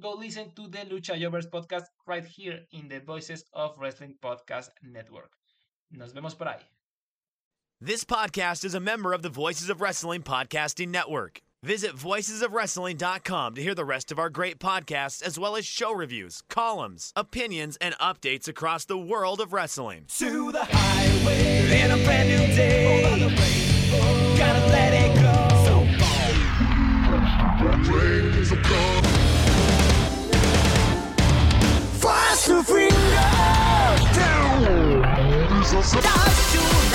go listen to the Lucha Jovers podcast right here in the Voices of Wrestling Podcast Network. Nos vemos por ahí. This podcast is a member of the Voices of Wrestling Podcasting Network. Visit voicesofwrestling.com to hear the rest of our great podcasts, as well as show reviews, columns, opinions, and updates across the world of wrestling. To the highway in a brand new day. Gotta let it Dance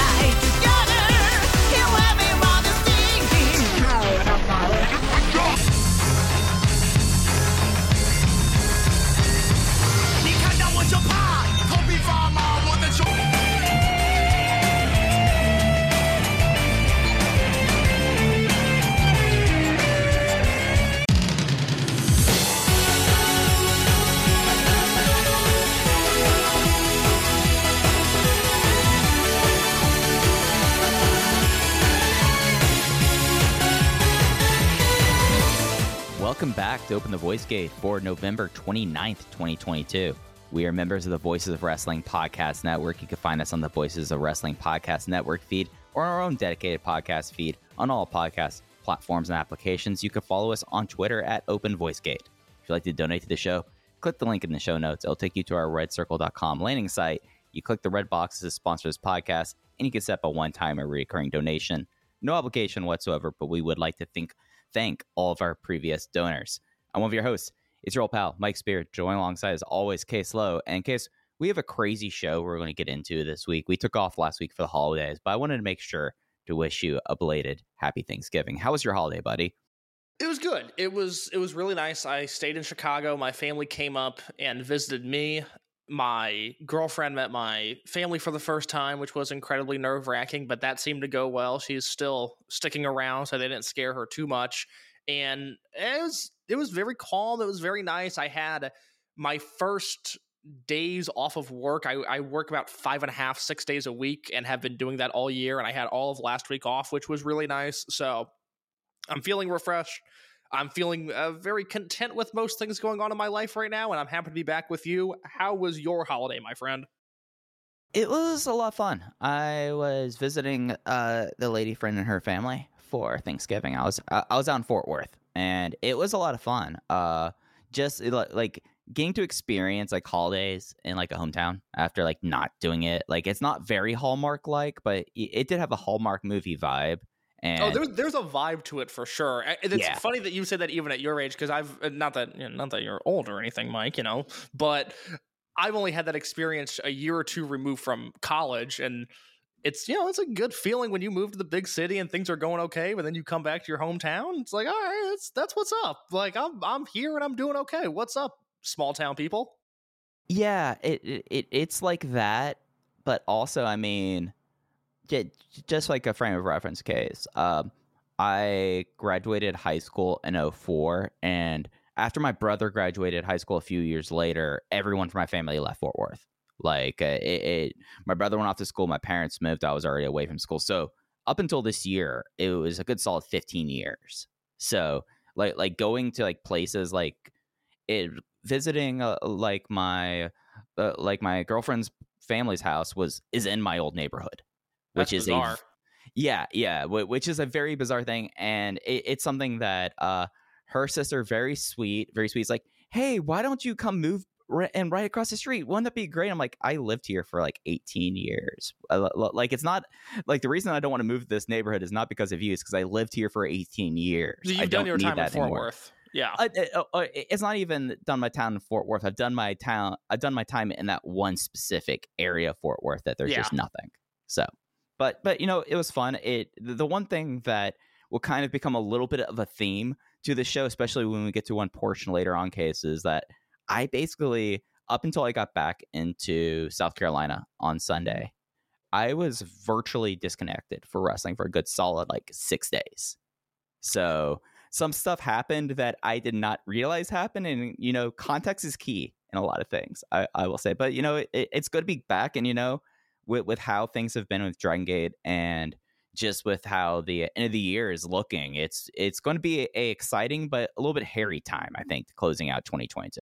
Welcome back to Open the Voice Gate for November 29th, 2022. We are members of the Voices of Wrestling Podcast Network. You can find us on the Voices of Wrestling Podcast Network feed or our own dedicated podcast feed on all podcast platforms and applications. You can follow us on Twitter at Open Voice Gate. If you'd like to donate to the show, click the link in the show notes. It'll take you to our redcircle.com landing site. You click the red box to sponsor this podcast, and you can set up a one time or recurring donation. No obligation whatsoever, but we would like to think thank all of our previous donors. I'm one of your hosts. It's your old pal, Mike Spear, joined alongside as always, Case Low. And Case, we have a crazy show we're going to get into this week. We took off last week for the holidays, but I wanted to make sure to wish you a belated happy Thanksgiving. How was your holiday, buddy? It was good. It was it was really nice. I stayed in Chicago. My family came up and visited me. My girlfriend met my family for the first time, which was incredibly nerve wracking, but that seemed to go well. She's still sticking around, so they didn't scare her too much. And it was it was very calm. It was very nice. I had my first days off of work. I, I work about five and a half, six days a week and have been doing that all year. And I had all of last week off, which was really nice. So I'm feeling refreshed. I'm feeling uh, very content with most things going on in my life right now, and I'm happy to be back with you. How was your holiday, my friend? It was a lot of fun. I was visiting uh, the lady friend and her family for Thanksgiving. I was I I was out in Fort Worth, and it was a lot of fun. Uh, just like getting to experience like holidays in like a hometown after like not doing it. Like it's not very Hallmark like, but it did have a Hallmark movie vibe. And Oh, there's there's a vibe to it for sure. It's Yeah. funny that you said that even at your age, because I've uh, not that you know, not that you're old or anything, Mike. You know, but I've only had that experience a year or two removed from college, and it's you know it's a good feeling when you move to the big city and things are going okay, but then you come back to your hometown. It's like all right, that's that's what's up. Like I'm I'm here and I'm doing okay. What's up, small town people? Yeah, it, it, it it's like that, but also, I mean, j- just like a frame of reference case. Um, I graduated high school in 04, and after my brother graduated high school a few years later, everyone from my family left Fort Worth. Like, uh, it, it, my brother went off to school, my parents moved, I was already away from school. So up until this year, it was a good solid 15 years. So like, like going to like places like it visiting uh, like my uh, like my girlfriend's family's house was is in my old neighborhood which That's is bizarre. a yeah yeah wh- which is a very bizarre thing and it, it's something that uh her sister very sweet very sweet is like hey why don't you come move and right across the street wouldn't that be great i'm like i lived here for like 18 years I like it's not like the reason i don't want to move to this neighborhood is not because of you it's because i lived here for 18 years So I you've done don't your time in Fort. Worth. Yeah. Uh, uh, uh, it's not even done my town in Fort Worth. I've done my town. I've done my time in that one specific area of Fort Worth that there's just nothing. So, but but you know, it was fun. It the one thing that will kind of become a little bit of a theme to the show, especially when we get to one portion later on, case is that I basically up until I got back into South Carolina on Sunday, I was virtually disconnected for wrestling for a good solid like six days. So some stuff happened that I did not realize happened. And, you know, context is key in a lot of things, I, I will say. But, you know, it, it's good to be back. And, you know, with, with how things have been with Dragon Gate and just with how the end of the year is looking, it's it's going to be a, a exciting but a little bit hairy time, I think, closing out 2022.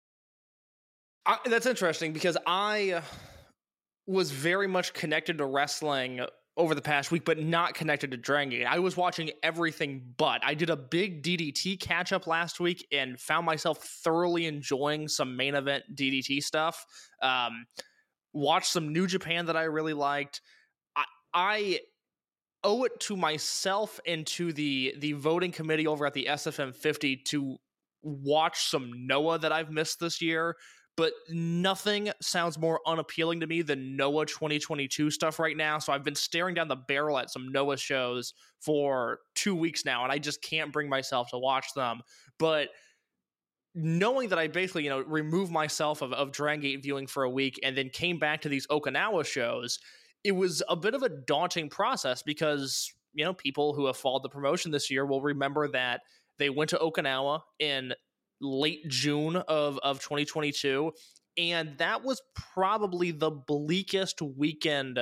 I, that's interesting because I was very much connected to wrestling over the past week, but not connected to Dragon Gate. I was watching everything but. I did a big DDT catch up last week and found myself thoroughly enjoying some main event DDT stuff. Um, watched some New Japan that I really liked. I, I owe it to myself and to the the voting committee over at the SFM 50 to watch some Noah that I've missed this year but nothing sounds more unappealing to me than Noah 2022 stuff right now. So I've been staring down the barrel at some Noah shows for two weeks now, and I just can't bring myself to watch them. But knowing that I basically, you know, removed myself of, of Dragon Gate viewing for a week and then came back to these Okinawa shows, it was a bit of a daunting process because, you know, people who have followed the promotion this year will remember that they went to Okinawa in late June of, of 2022. And that was probably the bleakest weekend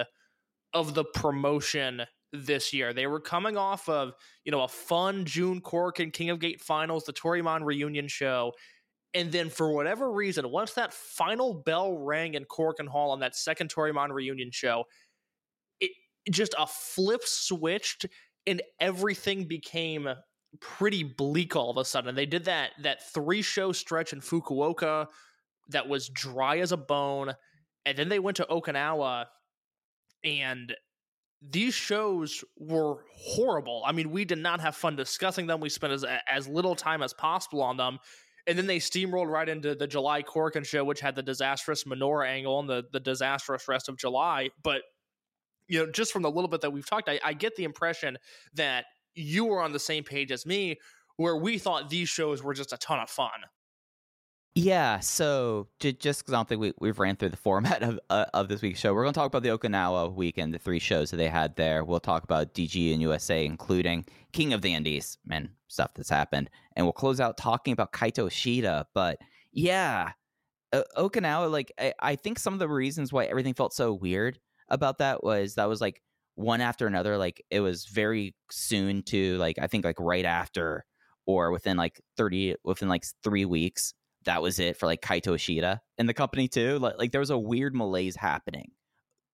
of the promotion this year. They were coming off of, you know, a fun June Korakuen King of Gate finals, the Toryumon reunion show. And then for whatever reason, once that final bell rang in Korakuen Hall on that second Toryumon reunion show, it just a flip switched and everything became pretty bleak all of a sudden. They did that that three show stretch in Fukuoka that was dry as a bone, and then they went to Okinawa, and these shows were horrible. I mean, we did not have fun discussing them. We spent as as little time as possible on them. And then they steamrolled right into the July Korakuen show, which had the disastrous menorah angle and the, the disastrous rest of July. But you know, just from the little bit that we've talked, I, I get the impression that you were on the same page as me where we thought these shows were just a ton of fun. Yeah, so j- just because I don't think we, we've ran through the format of uh, of this week's show, we're going to talk about the Okinawa weekend, the three shows that they had there. We'll talk about DG and USA, including King of the Indies and stuff that's happened. And we'll close out talking about Kaito Ishida. But yeah, uh, Okinawa, like, I, I think some of the reasons why everything felt so weird about that was that was like one after another. Like it was very soon to like I think like right after or within like thirty within like three weeks. That was it for like Kaito Ishida in the company too. Like, like there was a weird malaise happening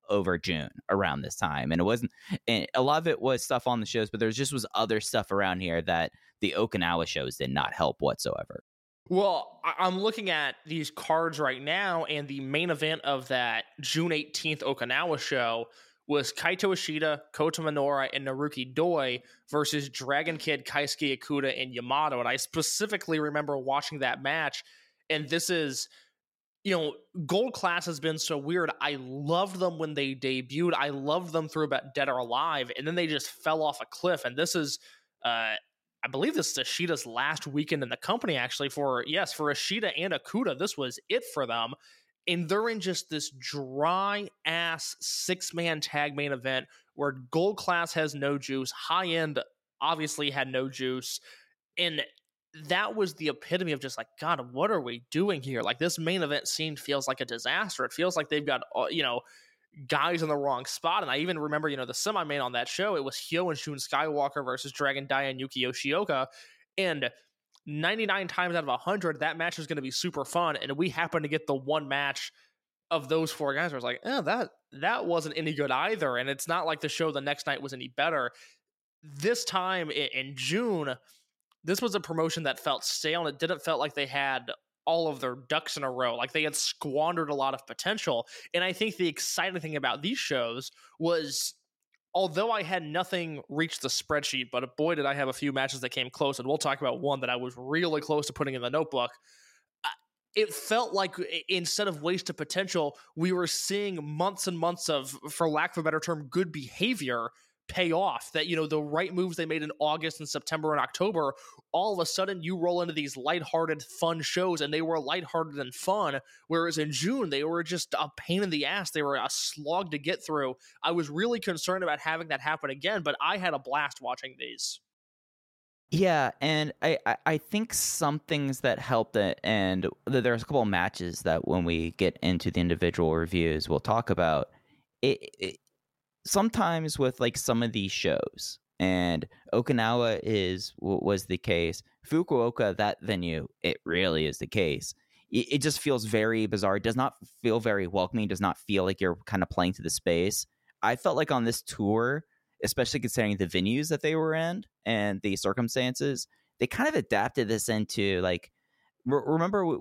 over June around this time, and it wasn't. And a lot of it was stuff on the shows, but there just was other stuff around here that the Okinawa shows did not help whatsoever. Well, I'm looking at these cards right now, and the main event of that June 18th Okinawa show was Kaito Ishida, Kota Minoura, and Naruki Doi versus Dragon Kid, Keisuke Okuda, and Yamato. And I specifically remember watching that match. And this is, you know, Gold Class has been so weird. I loved them when they debuted. I loved them through about Dead or Alive. And then they just fell off a cliff. And this is, uh, I believe this is Ishida's last weekend in the company, actually. For, yes, for Ishida and Okuda, this was it for them and they're in just this dry ass six man tag main event where gold class has no juice, high end obviously had no juice, and that was the epitome of just like God, what are we doing here? Like this main event scene feels like a disaster. It feels like they've got uh, you know guys in the wrong spot. And I even remember, you know, the semi main on that show, it was Hyo and Shun Skywalker versus Dragon Dia and Yuki Yoshioka. And 99 times out of 100, that match is going to be super fun. And we happen to get the one match of those four guys where I was like, oh, that that wasn't any good either. And it's not like the show the next night was any better. This time in, in June, this was a promotion that felt stale and it didn't felt like they had all of their ducks in a row. Like they had squandered a lot of potential. And I think the exciting thing about these shows was although I had nothing reach the spreadsheet, but boy, did I have a few matches that came close. And we'll talk about one that I was really close to putting in the notebook. It felt like instead of waste wasted potential, we were seeing months and months of, for lack of a better term, good behavior pay off that you know the right moves they made in August and September and October all of a sudden you roll into these lighthearted fun shows and they were lighthearted and fun whereas in June they were just a pain in the ass they were a slog to get through I was really concerned about having that happen again but I had a blast watching these Yeah, and I, I, think some things that helped it, and there's a couple of matches that when we get into the individual reviews, we'll talk about. It, it sometimes with like some of these shows, and Okinawa is w- was the case. Fukuoka, that venue, it really is the case. It, it just feels very bizarre. It does not feel very welcoming. It does not feel like you're kind of playing to the space. I felt like on this tour, especially considering the venues that they were in and the circumstances, they kind of adapted this into like re- remember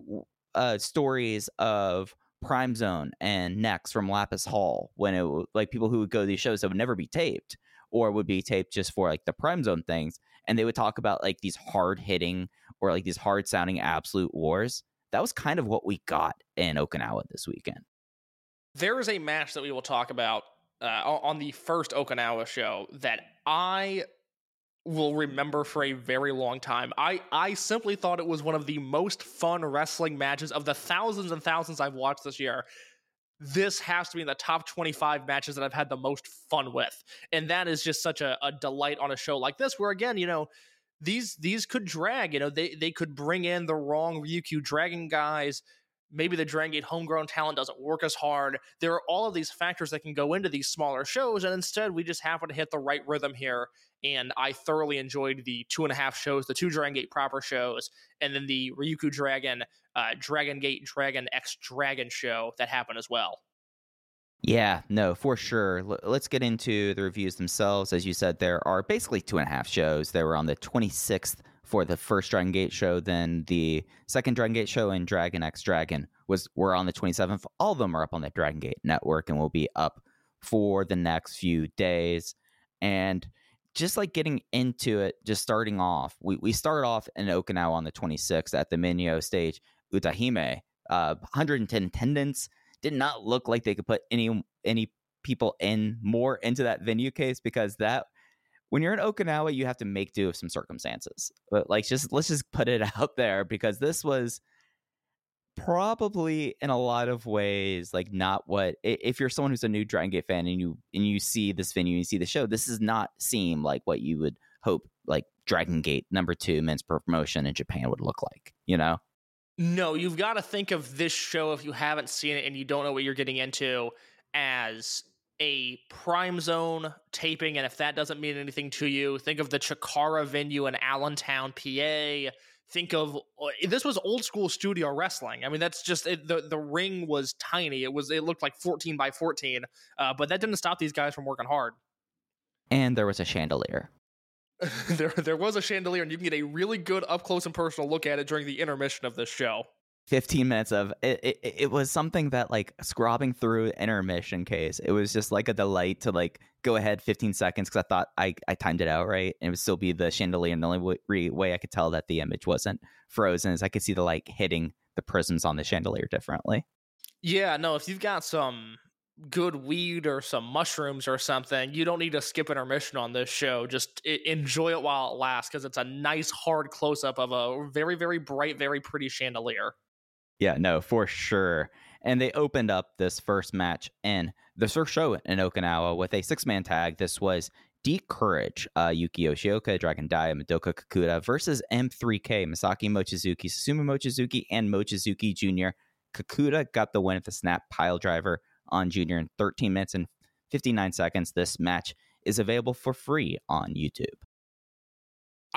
uh, stories of Prime Zone and Next from Lapis Hall when it like people who would go to these shows that would never be taped or would be taped just for like the Prime Zone things, and they would talk about like these hard hitting or like these hard sounding absolute wars. That was kind of what we got in Okinawa this weekend. there is a match that we will talk about uh, on the first Okinawa show that I will remember for a very long time. I I simply thought it was one of the most fun wrestling matches of the thousands and thousands I've watched this year. This has to be in the top 25 matches that I've had the most fun with. And that is just such a, a delight on a show like this, where again, you know, these these could drag, you know, they they could bring in the wrong Ryukyu Dragon guys. Maybe the Dragon Gate homegrown talent doesn't work as hard. There are all of these factors that can go into these smaller shows, and instead we just happen to hit the right rhythm here. And I thoroughly enjoyed the two and a half shows, the two Dragon Gate proper shows, and then the Ryukyu Dragon, uh, Dragon Gate Dragon X Dragon show that happened as well. Yeah, no, for sure. L- let's get into the reviews themselves. As you said, there are basically two and a half shows. They were on the 26th for the first Dragon Gate show, then the second Dragon Gate show and Dragon X Dragon was were on the 27th. All of them are up on the Dragon Gate network and will be up for the next few days. And just like getting into it, just starting off, we, we start off in Okinawa on the 26th at the Minyo stage, Utahime, uh, 110 attendance did not look like they could put any any people in more into that venue case because that when you're in Okinawa you have to make do with some circumstances. But like just let's just put it out there because this was probably in a lot of ways like not what if you're someone who's a new Dragon Gate fan and you and you see this venue and you see the show this does not seem like what you would hope like Dragon Gate number 2 men's promotion in Japan would look like, you know? No, you've got to think of this show if you haven't seen it and you don't know what you're getting into as a prime zone taping. And if that doesn't mean anything to you, think of the Chikara venue in Allentown, PA. Think of uh, this was old school studio wrestling. I mean, that's just it, the the ring was tiny. It was it looked like 14 by 14, uh, but that didn't stop these guys from working hard. And there was a chandelier. there there was a chandelier, and you can get a really good up close and personal look at it during the intermission of this show. 15 minutes of it, it it was something that like scrobbing through intermission case it was just like a delight to like go ahead 15 seconds because i thought i i timed it out right and it would still be the chandelier and the only w- way i could tell that the image wasn't frozen is i could see the light hitting the prisms on the chandelier differently Yeah, no, if you've got some good weed or some mushrooms or something, you don't need to skip intermission on this show. Just enjoy it while it lasts because it's a nice hard close up of a very, very bright, very pretty chandelier. Yeah, no, for sure. And they opened up this first match in the first show in Okinawa with a six man tag. This was D'Courage, uh, Yuki Yoshioka, Dragon Dia, Madoka Kikuta versus M3K, Masaaki Mochizuki, Susumu Mochizuki, and Mochizuki Jr. Kikuta got the win at the snap pile driver on Junior in 13 minutes and 59 seconds. This match is available for free on YouTube.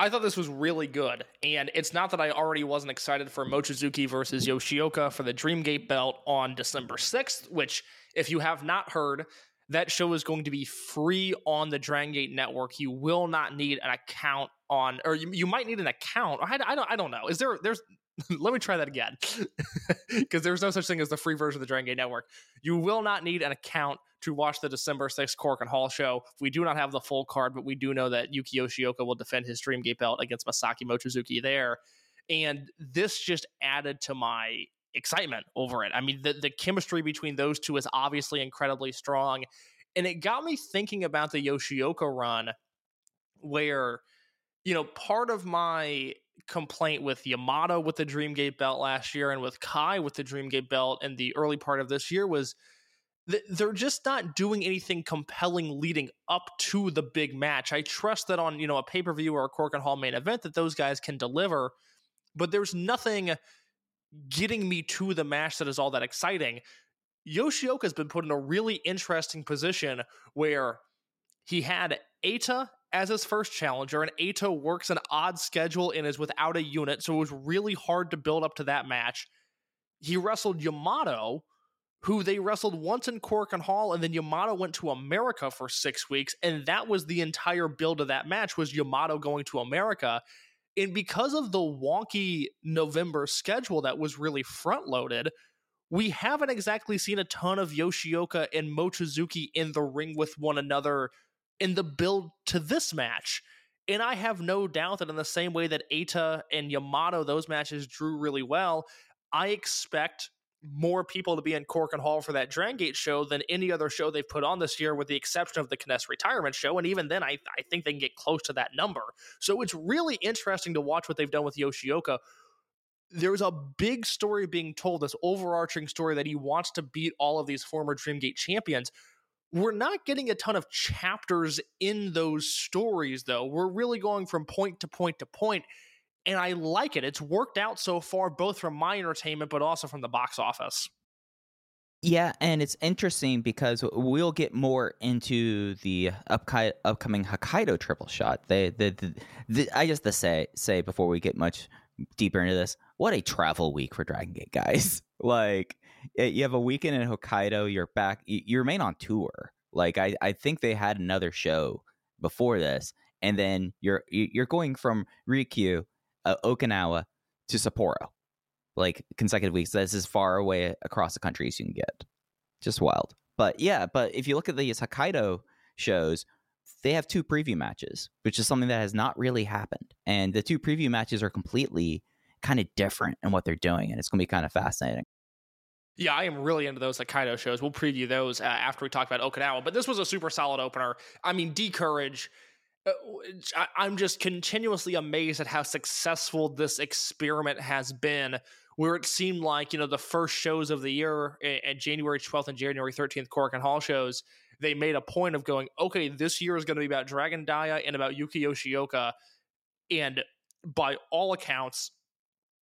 I thought this was really good. And it's not that I already wasn't excited for Mochizuki versus Yoshioka for the Dreamgate belt on December 6th, which, if you have not heard, that show is going to be free on the Dragon Gate network. You will not need an account on, or you, you might need an account. I, I don't, I don't know. Is there, there's, let me try that again. Because there's no such thing as the free version of the Dragon Gate network. You will not need an account to watch the December 6th Korakuen Hall show. We do not have the full card, but we do know that Yuki Yoshioka will defend his Dreamgate belt against Masaaki Mochizuki there. And this just added to my excitement over it. I mean, the, the chemistry between those two is obviously incredibly strong. And it got me thinking about the Yoshioka run, where, you know, part of my complaint with Yamato with the Dreamgate belt last year and with Kai with the Dreamgate belt in the early part of this year was that they're just not doing anything compelling leading up to the big match. I trust that on, you know, a pay-per-view or a Korakuen Hall main event that those guys can deliver, but there's nothing getting me to the match that is all that exciting. Yoshioka's been put in a really interesting position where he had Eita as his first challenger, and Eita works an odd schedule and is without a unit, so it was really hard to build up to that match. He wrestled Yamato, who they wrestled once in Korakuen Hall, and then Yamato went to America for six weeks, and that was the entire build of that match was Yamato going to America. And because of the wonky November schedule that was really front loaded, we haven't exactly seen a ton of Yoshioka and Mochizuki in the ring with one another in the build to this match. And I have no doubt that in the same way that Eita and Yamato, those matches drew really well, I expect more people to be in Korakuen Hall for that Dragon Gate show than any other show they've put on this year, with the exception of the K-ness retirement show. And even then, I, I think they can get close to that number. So it's really interesting to watch what they've done with Yoshioka. There's a big story being told, this overarching story that he wants to beat all of these former Dreamgate champions. We're not getting a ton of chapters in those stories, though. We're really going from point to point to point and I like it. It's worked out so far, both from my entertainment, but also from the box office. Yeah, and it's interesting because we'll get more into the upcoming Hokkaido triple shot. They, the, the, the, I just to say say before we get much deeper into this, what a travel week for Dragon Gate guys! like you have a weekend in Hokkaido, you're back, you, remain on tour. Like I, I think they had another show before this, and then you're you're going from Ryukyu uh, Okinawa to Sapporo, like consecutive weeks. That's as far away across the country as you can get. Just wild. But yeah, but if you look at these Hokkaido shows, they have two preview matches, which is something that has not really happened. And the two preview matches are completely kind of different in what they're doing, and it's going to be kind of fascinating. Yeah, I am really into those Hokkaido shows. We'll preview those uh, after we talk about Okinawa. But this was a super solid opener. I mean, D'Courage uh, I'm just continuously amazed at how successful this experiment has been. Where it seemed like you know the first shows of the year at January 12th and January 13th, Korakuen Hall shows, they made a point of going, okay, this year is going to be about Dragon Dia and about Yuki Yoshioka, and by all accounts,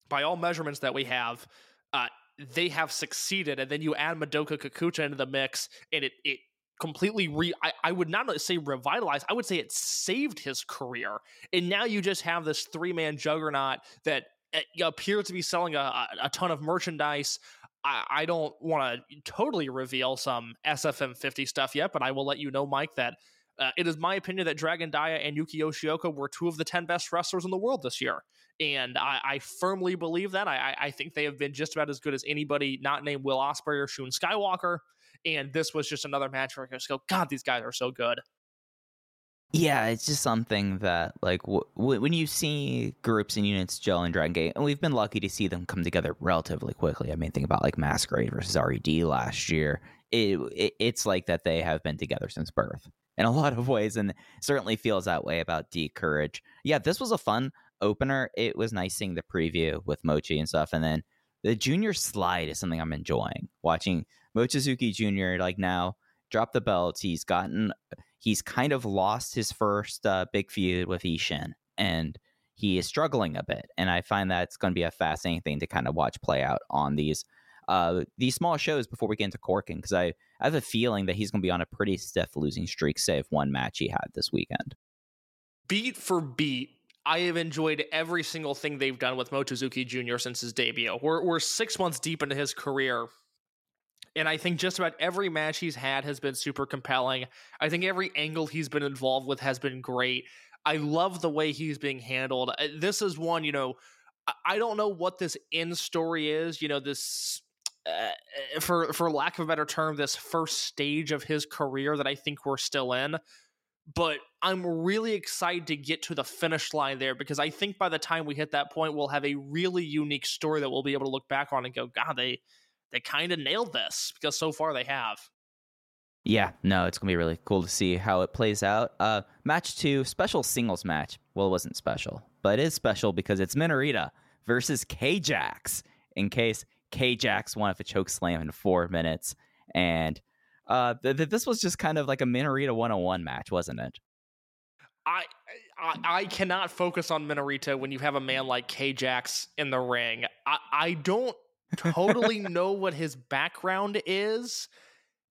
by all measurements that we have, uh, they have succeeded. And then you add Madoka Kikuta into the mix, and it it completely re I, I, would not say revitalized i would say it saved his career and now you just have this three-man juggernaut that eh, appears to be selling a, a ton of merchandise i, I don't want to totally reveal some sfm 50 stuff yet but i will let you know mike that uh, it is my opinion that dragon dia and yuki yoshioka were two of the 10 best wrestlers in the world this year and I, I firmly believe that. I, I think they have been just about as good as anybody not named Will Ospreay or Shun Skywalker. And this was just another match where I just go, God, these guys are so good. Yeah, it's just something that, like, w- when you see groups and units gel in Dragon Gate, and we've been lucky to see them come together relatively quickly. I mean, think about like Masquerade versus RED last year. It, it, it's like that they have been together since birth in a lot of ways, and certainly feels that way about D Courage. Yeah, this was a fun opener. It was nice seeing the preview with Mochi and stuff, and then the junior slide is something I'm enjoying watching Mochizuki Jr. like now drop the belts. He's gotten he's kind of lost his first uh, big feud with Ishin, and he is struggling a bit. And I find that's going to be a fascinating thing to kind of watch play out on these uh, these small shows before we get into Korakuen because I, I have a feeling that he's going to be on a pretty stiff losing streak, save one match he had this weekend. Beat for beat, I have enjoyed every single thing they've done with Mochizuki Jr. since his debut. We're, we're six months deep into his career, and I think just about every match he's had has been super compelling. I think every angle he's been involved with has been great. I love the way he's being handled. Uh, this is one, you know, I don't know what this end story is. You know, this uh, for for lack of a better term, this first stage of his career that I think we're still in. But I'm really excited to get to the finish line there because I think by the time we hit that point, we'll have a really unique story that we'll be able to look back on and go, God, they they kind of nailed this because so far they have. Yeah, no, it's gonna be really cool to see how it plays out. Uh, match two, special singles match. Well, it wasn't special, but it is special because it's Minorita versus K-Jax. In case K-Jax won with a choke slam in four minutes, and uh, th- th- this was just kind of like a Minorita 101 match, wasn't it? I, I I cannot focus on Minorita when you have a man like K-Jax in the ring. I, I don't totally know what his background is.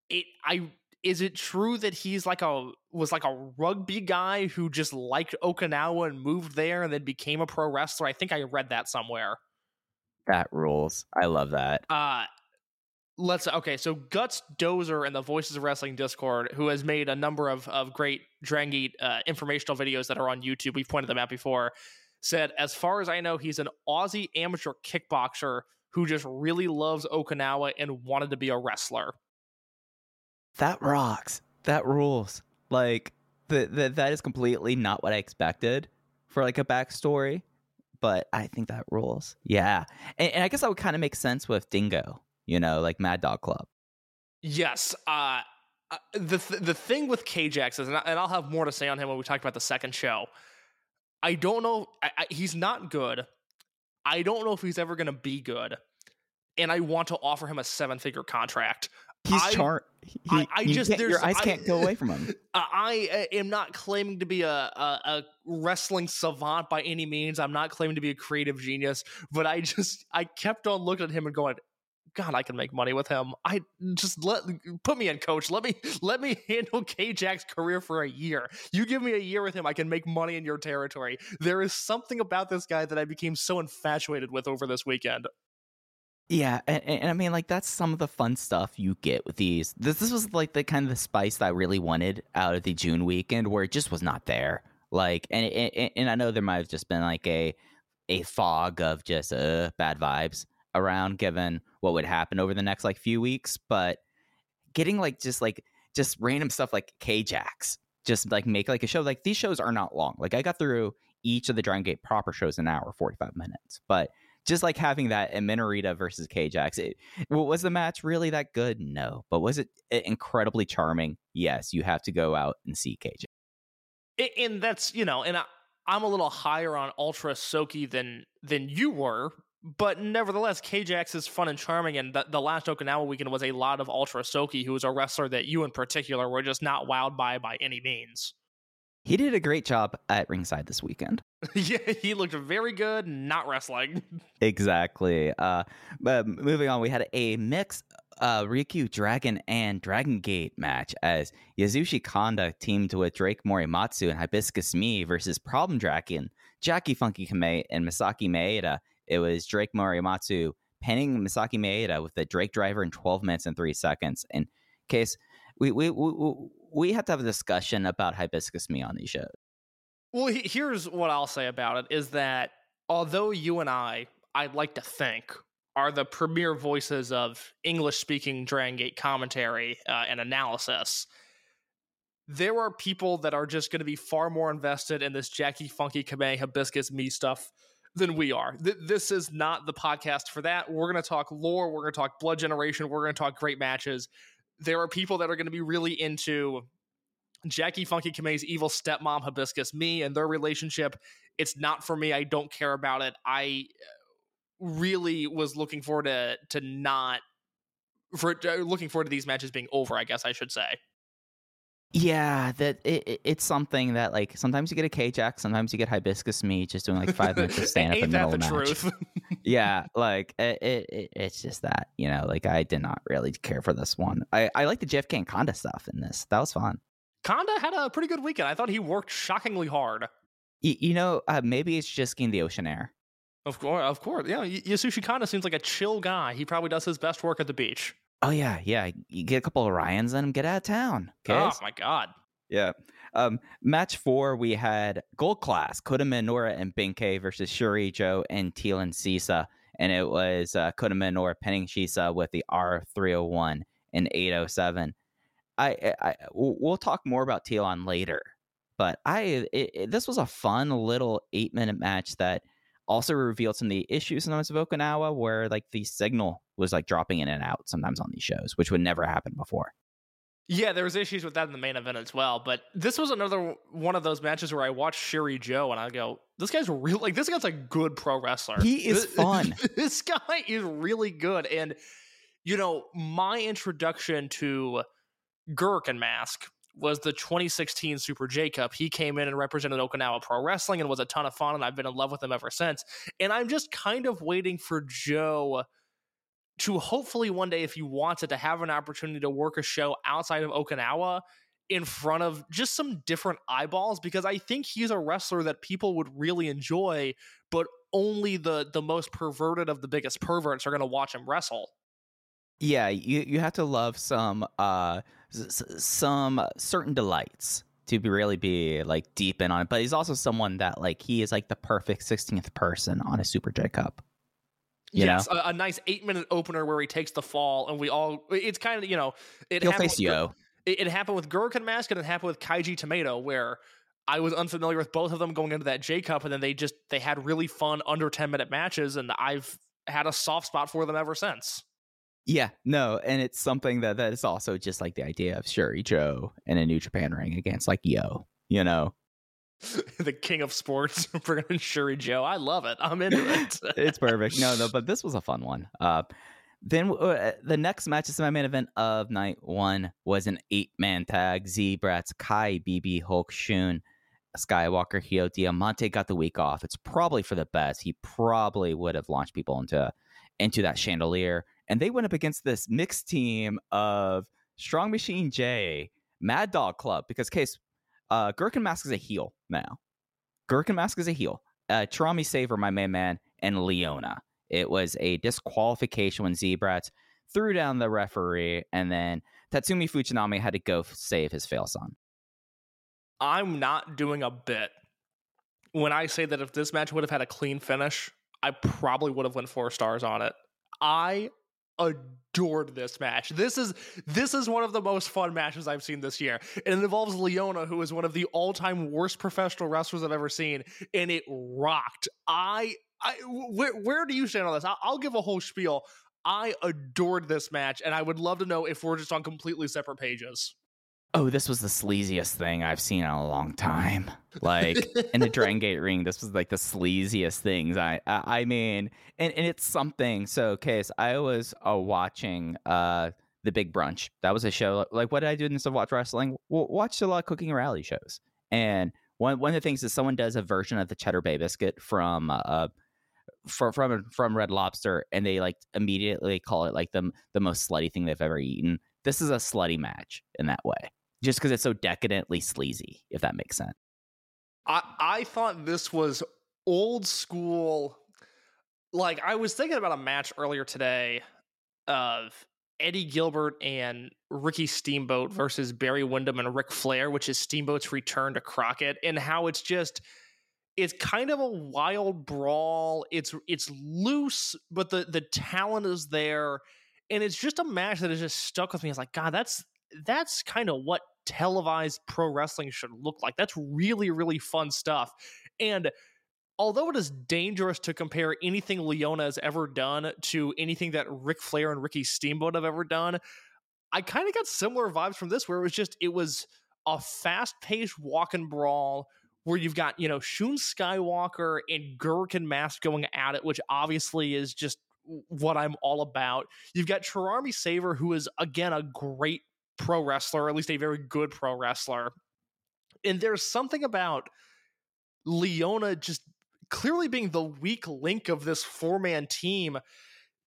It I is it true that he's like a was like a rugby guy who just liked Okinawa and moved there and then became a pro wrestler? I think I read that somewhere. That rules. I love that. Uh let's okay so guts dozer in the voices of wrestling discord who has made a number of, of great Dragon Gate uh, informational videos that are on youtube we've pointed them out before said as far as i know he's an aussie amateur kickboxer who just really loves okinawa and wanted to be a wrestler That rocks. That rules. Like the, the that is completely not what I expected for like a backstory, but I think that rules. Yeah, and, and I guess that would kind of make sense with Dingo. You know, like Mad Dog Club. yes uh uh, the th- the thing with K-Jax is, and, I, and I'll have more to say on him when we talk about the second show. I don't know. I, I, he's not good. I don't know if he's ever going to be good. And I want to offer him a seven figure contract. He's I- char. He, I- I just- can't- your there's- eyes I- can't go away from him. I I am not claiming to be a, a, a wrestling savant by any means. I'm not claiming to be a creative genius, but I just I kept on looking at him and going, God, I can make money with him. I just let put me in, coach. Let me let me handle K-Jax's career for a year. You give me a year with him, I can make money in your territory. There is something about this guy that I became so infatuated with over this weekend. Yeah, and, and, and I mean, like that's some of the fun stuff you get with these. This this was like the kind of the spice that I really wanted out of the June weekend, where it just was not there. Like, and and, and I know there might have just been like a a fog of just uh bad vibes around, given what would happen over the next like few weeks. But getting like just like just random stuff like K-Jax, just like make like a show. Like these shows are not long. Like I got through each of the Dragon Gate proper shows an hour, forty five minutes, but just like having that in Minorita versus K-Jax. It, was the match really that good? No. But was it eh, incredibly charming? Yes. You have to go out and see K-Jax. And that's you know, and I, I'm a little higher on Ultra Soki than than you were, but nevertheless, K-Jax is fun and charming. And the, the last Okinawa weekend was a lot of Ultra Soki, who was a wrestler that you in particular were just not wowed by by any means. He did a great job at ringside this weekend. yeah, he looked very good, not wrestling. Exactly. Uh, but moving on, we had a mix uh, Ryukyu Dragon and Dragon Gate match as Yasushi Kanda teamed with Drake Morimatsu and Hibiscus Me versus Problem Dragon, Jackie Funky Kame, and Misaki Maeda. It was Drake Morimatsu pinning Misaki Maeda with the Drake driver in 12 minutes and 3 seconds. In case we we, we, we have to have a discussion about Hibiscus Me on these shows. Well, he- here's what I'll say about it is that although you and I, I'd like to think, are the premier voices of English speaking Dragon Gate commentary uh, and analysis, there are people that are just going to be far more invested in this Jackie Funky Kame Hibiscus Me stuff than we are. Th- this is not the podcast for that. We're going to talk lore, we're going to talk blood generation, we're going to talk great matches. There are people that are going to be really into Jackie Funky Kame's evil stepmom Hibiscus me and their relationship. It's not for me. I don't care about it. I uh, really was looking forward to to not for uh, looking forward to these matches being over. I guess I should say. Yeah, that it, it- it's something that like sometimes you get a K Jack, sometimes you get hibiscus me just doing like five minutes of stand up in the middle of the match. truth? yeah, like it, it, it it's just that you know, like I did not really care for this one. I I like the JFK and Kanda stuff in this. That was fun. Kanda had a pretty good weekend. I thought he worked shockingly hard. Y- you know, uh, maybe it's just getting the ocean air. Of course, of course. Yeah, Yasushi Kanda seems like a chill guy. He probably does his best work at the beach. Oh yeah, yeah. You get a couple of Ryans and get out of town. Okay. Oh my god. Yeah. Um, match four, we had Gold Class, Kota Minoura and Ben-K versus Shuri, Joe, and Teelan Sisa. And it was uh, Kota Minoura pinning Shisa with the R301 and 807. I, I, I- we'll we'll talk more about Teelan later, but I it, it- this was a fun little eight minute match that also revealed some of the issues sometimes of Okinawa, where like the signal was like dropping in and out sometimes on these shows, which would never happen before. Yeah, there was issues with that in the main event as well. But this was another one of those matches where I watched Shuri Joe and I go, "This guy's real. Like this guy's a good pro wrestler. He is fun. this guy is really good." And you know, my introduction to Gurukun Mask was the 2016 Super J Cup. He came in and represented Okinawa Pro Wrestling and was a ton of fun, and I've been in love with him ever since. And I'm just kind of waiting for Joe to hopefully one day, if he wants it, to have an opportunity to work a show outside of Okinawa in front of just some different eyeballs because I think he's a wrestler that people would really enjoy, but only the the most perverted of the biggest perverts are going to watch him wrestle. Yeah, you you have to love some uh s- some certain delights to be really be like deep in on it. But he's also someone that like he is like the perfect 16th person on a Super J Cup. You yes, a, a nice eight minute opener where he takes the fall, and we all. It's kind of you know it He'll happened face Yo. It, it happened with Gurukun Mask and it happened with Kaji Tomato, where I was unfamiliar with both of them going into that J Cup, and then they just they had really fun under ten minute matches, and I've had a soft spot for them ever since. Yeah, no, and it's something that that is also just like the idea of Shuri Joe in a New Japan ring against like Yo, you know. the king of sports, in Shuri Joe. I love it. I'm into it. it's perfect. No, no, but this was a fun one. Uh, then uh, the next match, the semi-main event of night one, was an eight-man tag. Z Brats, Kai, BB, Hulk, Shun, Skywalker, Hio, Diamante got the week off. It's probably for the best. He probably would have launched people into into that chandelier, and they went up against this mixed team of Strong Machine J, Mad Dog Club, because case uh, Gurukun Mask is a heel now. Gurukun Mask is a heel. Uh, Saver, my main man, and Leona. It was a disqualification when Zebrat threw down the referee, and then Tatsumi Fujinami had to go save his fail son. I'm not doing a bit when I say that if this match would have had a clean finish, I probably would have went four stars on it. I adored this match. This is this is one of the most fun matches I've seen this year. And it involves Leona, who is one of the all-time worst professional wrestlers I've ever seen, and it rocked. I I where where do you stand on this? I'll, I'll give a whole spiel. I adored this match, and I would love to know if we're just on completely separate pages. Oh, this was the sleaziest thing I've seen in a long time. Like in the Dragon Gate ring, this was like the sleaziest things. I, I, I mean, and, and it's something. So, case I was uh, watching uh the Big Brunch. That was a show. Like, what did I do instead of watch wrestling? Well, watched a lot of cooking rally shows. And one one of the things is someone does a version of the Cheddar Bay biscuit from uh from from from Red Lobster, and they like immediately call it like the the most slutty thing they've ever eaten. This is a slutty match in that way, just because it's so decadently sleazy. If that makes sense. I I thought this was old school. Like I was thinking about a match earlier today of Eddie Gilbert and Ricky Steamboat versus Barry Windham and Ric Flair, which is Steamboat's return to Crockett, and how it's just it's kind of a wild brawl. It's it's loose, but the the talent is there, and it's just a match that has just stuck with me. It's like God, that's that's kind of what televised pro wrestling should look like. That's really really fun stuff, and although it is dangerous to compare anything Leona has ever done to anything that Ric Flair and Ricky Steamboat have ever done, I kind of got similar vibes from this, where it was just it was a fast paced walk and brawl where you've got you know Shun Skywalker and Gurukun Mask going at it, which obviously is just what I'm all about. You've got Charami Saver, who is again a great pro wrestler, or at least a very good pro wrestler. And there's something about Leona just clearly being the weak link of this four man team,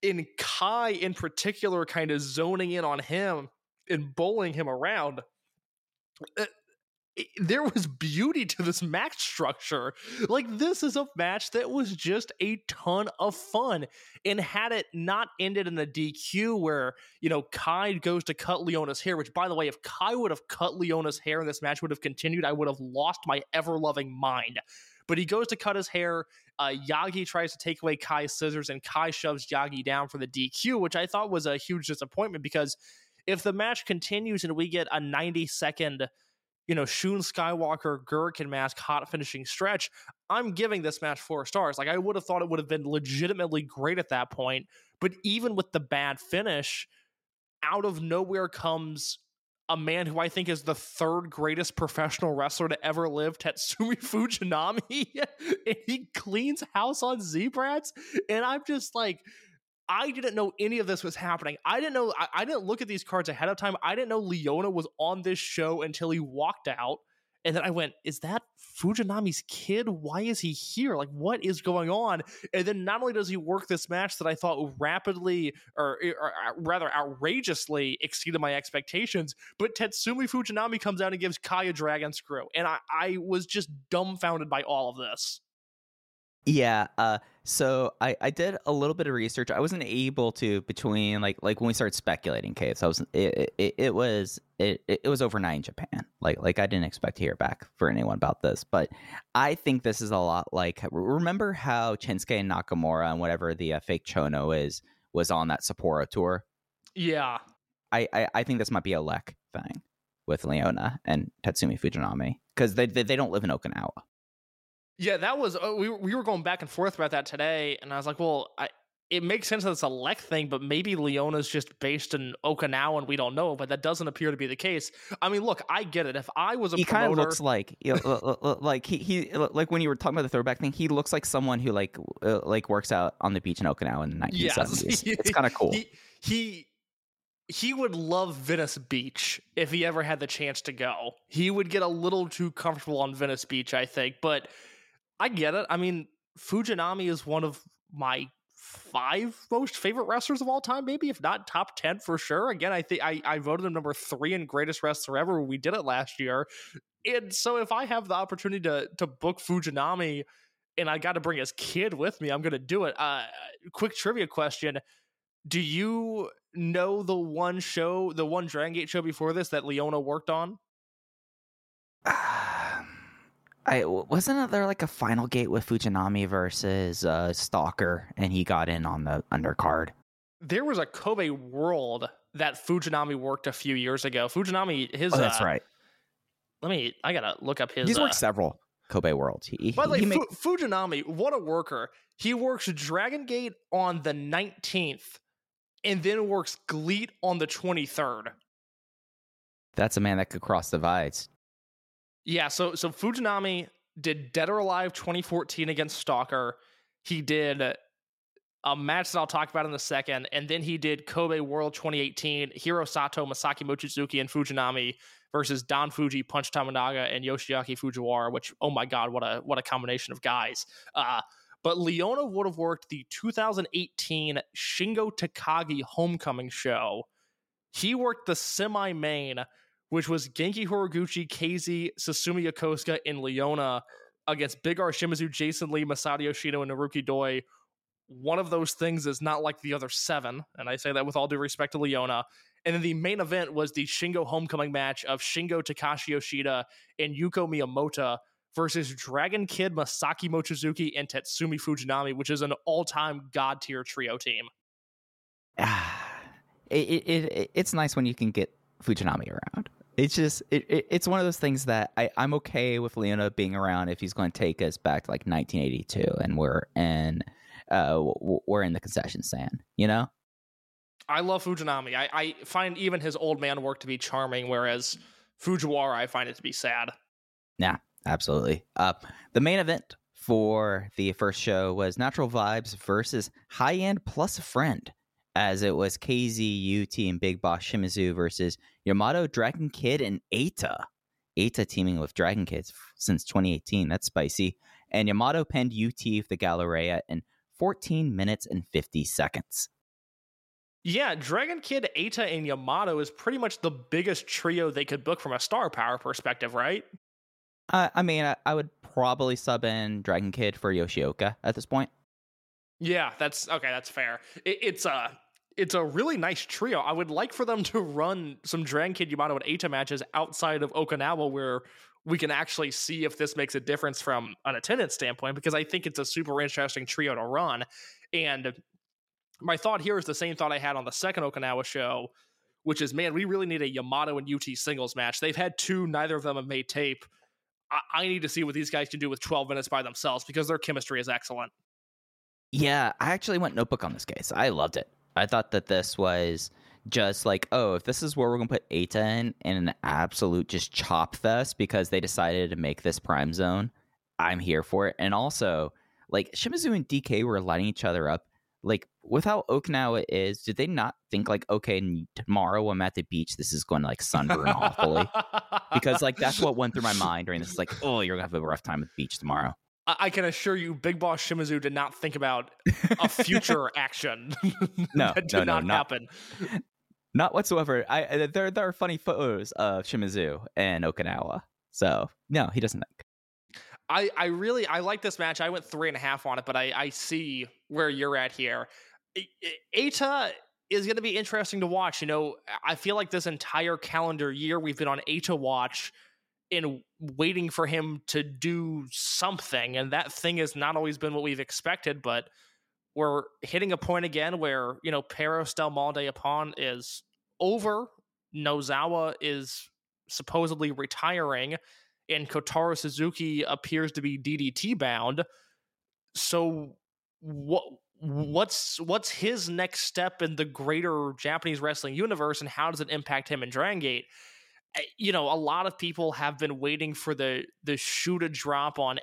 in Kai in particular, kind of zoning in on him and bowling him around. Eh, There was beauty to this match structure. Like, this is a match that was just a ton of fun. And had it not ended in a DQ where, you know, Kai goes to cut Leona's hair, which, by the way, if Kai would have cut Leona's hair and this match would have continued, I would have lost my ever loving mind. But he goes to cut his hair. Uh, Yagi tries to take away Kai's scissors, and Kai shoves Yagi down for the DQ, which I thought was a huge disappointment because if the match continues and we get a 90 second you know, Shun Skywalker, Gurukun Mask, hot finishing stretch, I'm giving this match four stars. Like, I would have thought it would have been legitimately great at that point. But even with the bad finish, out of nowhere comes a man who I think is the third greatest professional wrestler to ever live, Tatsumi Fujinami, and he cleans house on Z-Brats. And I'm just like, I didn't know any of this was happening. I didn't know, I, I didn't look at these cards ahead of time. I didn't know Leona was on this show until he walked out. And then I went, is that Fujinami's kid? Why is he here? Like, what is going on? And then not only does he work this match that I thought rapidly or, or rather outrageously exceeded my expectations, but Tatsumi Fujinami comes out and gives Kaya dragon screw. And I, I was just dumbfounded by all of this. Yeah. Uh, so I, I did a little bit of research. I wasn't able to between like like when we started speculating caves. I was it, it, it was it, it was overnight in Japan. Like like I didn't expect to hear back for anyone about this, but I think this is a lot like remember how Shinsuke and Nakamura and whatever the uh, fake Chono is was on that Sapporo tour. Yeah, I, I I think this might be a Lek thing with Leona and Tatsumi Fujinami because they, they they don't live in Okinawa. Yeah, that was uh, we we were going back and forth about that today, and I was like, well, I, it makes sense that it's a Lek thing, but maybe Leona's just based in Okinawa and we don't know, but that doesn't appear to be the case. I mean, look, I get it. If I was a he kind of looks like you know, like he he like when you were talking about the throwback thing, he looks like someone who like uh, like works out on the beach in Okinawa in the 1970s. Yes. it's kind of cool. he, he he would love Venice Beach if he ever had the chance to go. He would get a little too comfortable on Venice Beach, I think, but I get it. I mean, Fujinami is one of my five most favorite wrestlers of all time, maybe if not top ten for sure. Again, I think I, I voted him number three in greatest wrestler ever. We did it last year, and so if I have the opportunity to to book Fujinami, and I got to bring his kid with me, I'm going to do it. Uh, quick trivia question: Do you know the one show, the one Dragon Gate show before this that Leona worked on? I wasn't there like a final gate with Fujinami versus uh, Stalker, and he got in on the undercard. There was a Kobe World that Fujinami worked a few years ago. Fujinami, his Oh, that's uh, right. Let me. I gotta look up his. He's uh, worked several Kobe Worlds. He, By the way, he Fu- makes- Fujinami, what a worker! He works Dragon Gate on the nineteenth, and then works GLEAT on the twenty third. that's a man that could cross divides. Yeah, so so Fujinami did Dead or Alive 2014 against Stalker. He did a match that I'll talk about in a second, and then he did Kobe World 2018, Hiro Sato, Masaaki Mochizuki, and Fujinami versus Don Fuji, Punch Tominaga, and Yoshiaki Fujiwara. Which, oh my god, what a what a combination of guys! Uh, but Leona would have worked the 2018 Shingo Takagi Homecoming show. He worked the semi main which was Genki Horiguchi, KZ, Susumu Yokosuka, and Leona against Big R Shimizu, Jason Lee, Masato Yoshino, and Naruki Doi. One of those things is not like the other seven, and I say that with all due respect to Leona. And then the main event was the Shingo homecoming match of Shingo Takashi Yoshida and Yuko Miyamoto versus Dragon Kid, Masaaki Mochizuki, and Tatsumi Fujinami, which is an all-time god tier trio team. Ah, it, it, it it's nice when you can get Fujinami around. It's just it, it, it's one of those things that I, I'm okay with Leona being around if he's going to take us back to like 1982 and we're in uh we're in the concession stand, you know. I love Fujinami. I, I find even his old man work to be charming, whereas Fujiwara, I find it to be sad. Yeah, absolutely. Uh, the main event for the first show was Natural Vibes versus High End Plus a Friend, as it was KZ, UT, and Big Boss Shimizu versus Yamato, Dragon Kid, and Eita. Eita teaming with Dragon Kids since 2018. That's spicy. And Yamato penned UT with the Galleria in 14 minutes and 50 seconds. Yeah, Dragon Kid, Eita, and Yamato is pretty much the biggest trio they could book from a star power perspective, right? Uh, I mean, I, I would probably sub in Dragon Kid for Yoshioka at this point. Yeah, that's okay. That's fair. It, it's a it's a really nice trio. I would like for them to run some Dragon Kid Yamato and Eita matches outside of Okinawa where we can actually see if this makes a difference from an attendance standpoint because I think it's a super interesting trio to run. And my thought here is the same thought I had on the second Okinawa show, which is man, we really need a Yamato and UT singles match. They've had two, neither of them have made tape. I, I need to see what these guys can do with 12 minutes by themselves because their chemistry is excellent. Yeah, I actually went notebook on this case. I loved it. I thought that this was just like, oh, if this is where we're gonna put Eita in in an absolute just chop fest because they decided to make this prime zone, I'm here for it. And also, like Shimizu and DK were lighting each other up. Like with how Okinawa is, did they not think like, okay, tomorrow I'm at the beach, this is going to like sunburn awfully? Because like that's what went through my mind during this. Like, oh, you're gonna have a rough time at the beach tomorrow. I can assure you, Big Boss Shimizu did not think about a future action. No, that did no, no, not not- happen. Not whatsoever. I I- there there are funny photos of Shimizu and Okinawa. So no, he doesn't think. I, I really I like this match. I went three and a half on it, but I, I see where you're at here. I- is going to be interesting to watch. You know, I feel like this entire calendar year we've been on Eita watch and waiting for him to do something, and that thing has not always been what we've expected. But we're hitting a point again where you know Perros Del Mal upon is over. Nozawa is supposedly retiring and Kotaro Suzuki appears to be DDT bound. So what what's what's his next step in the greater Japanese wrestling universe and how does it impact him in Dragon Gate? Uh, You know, a lot of people have been waiting for the the shoe to drop on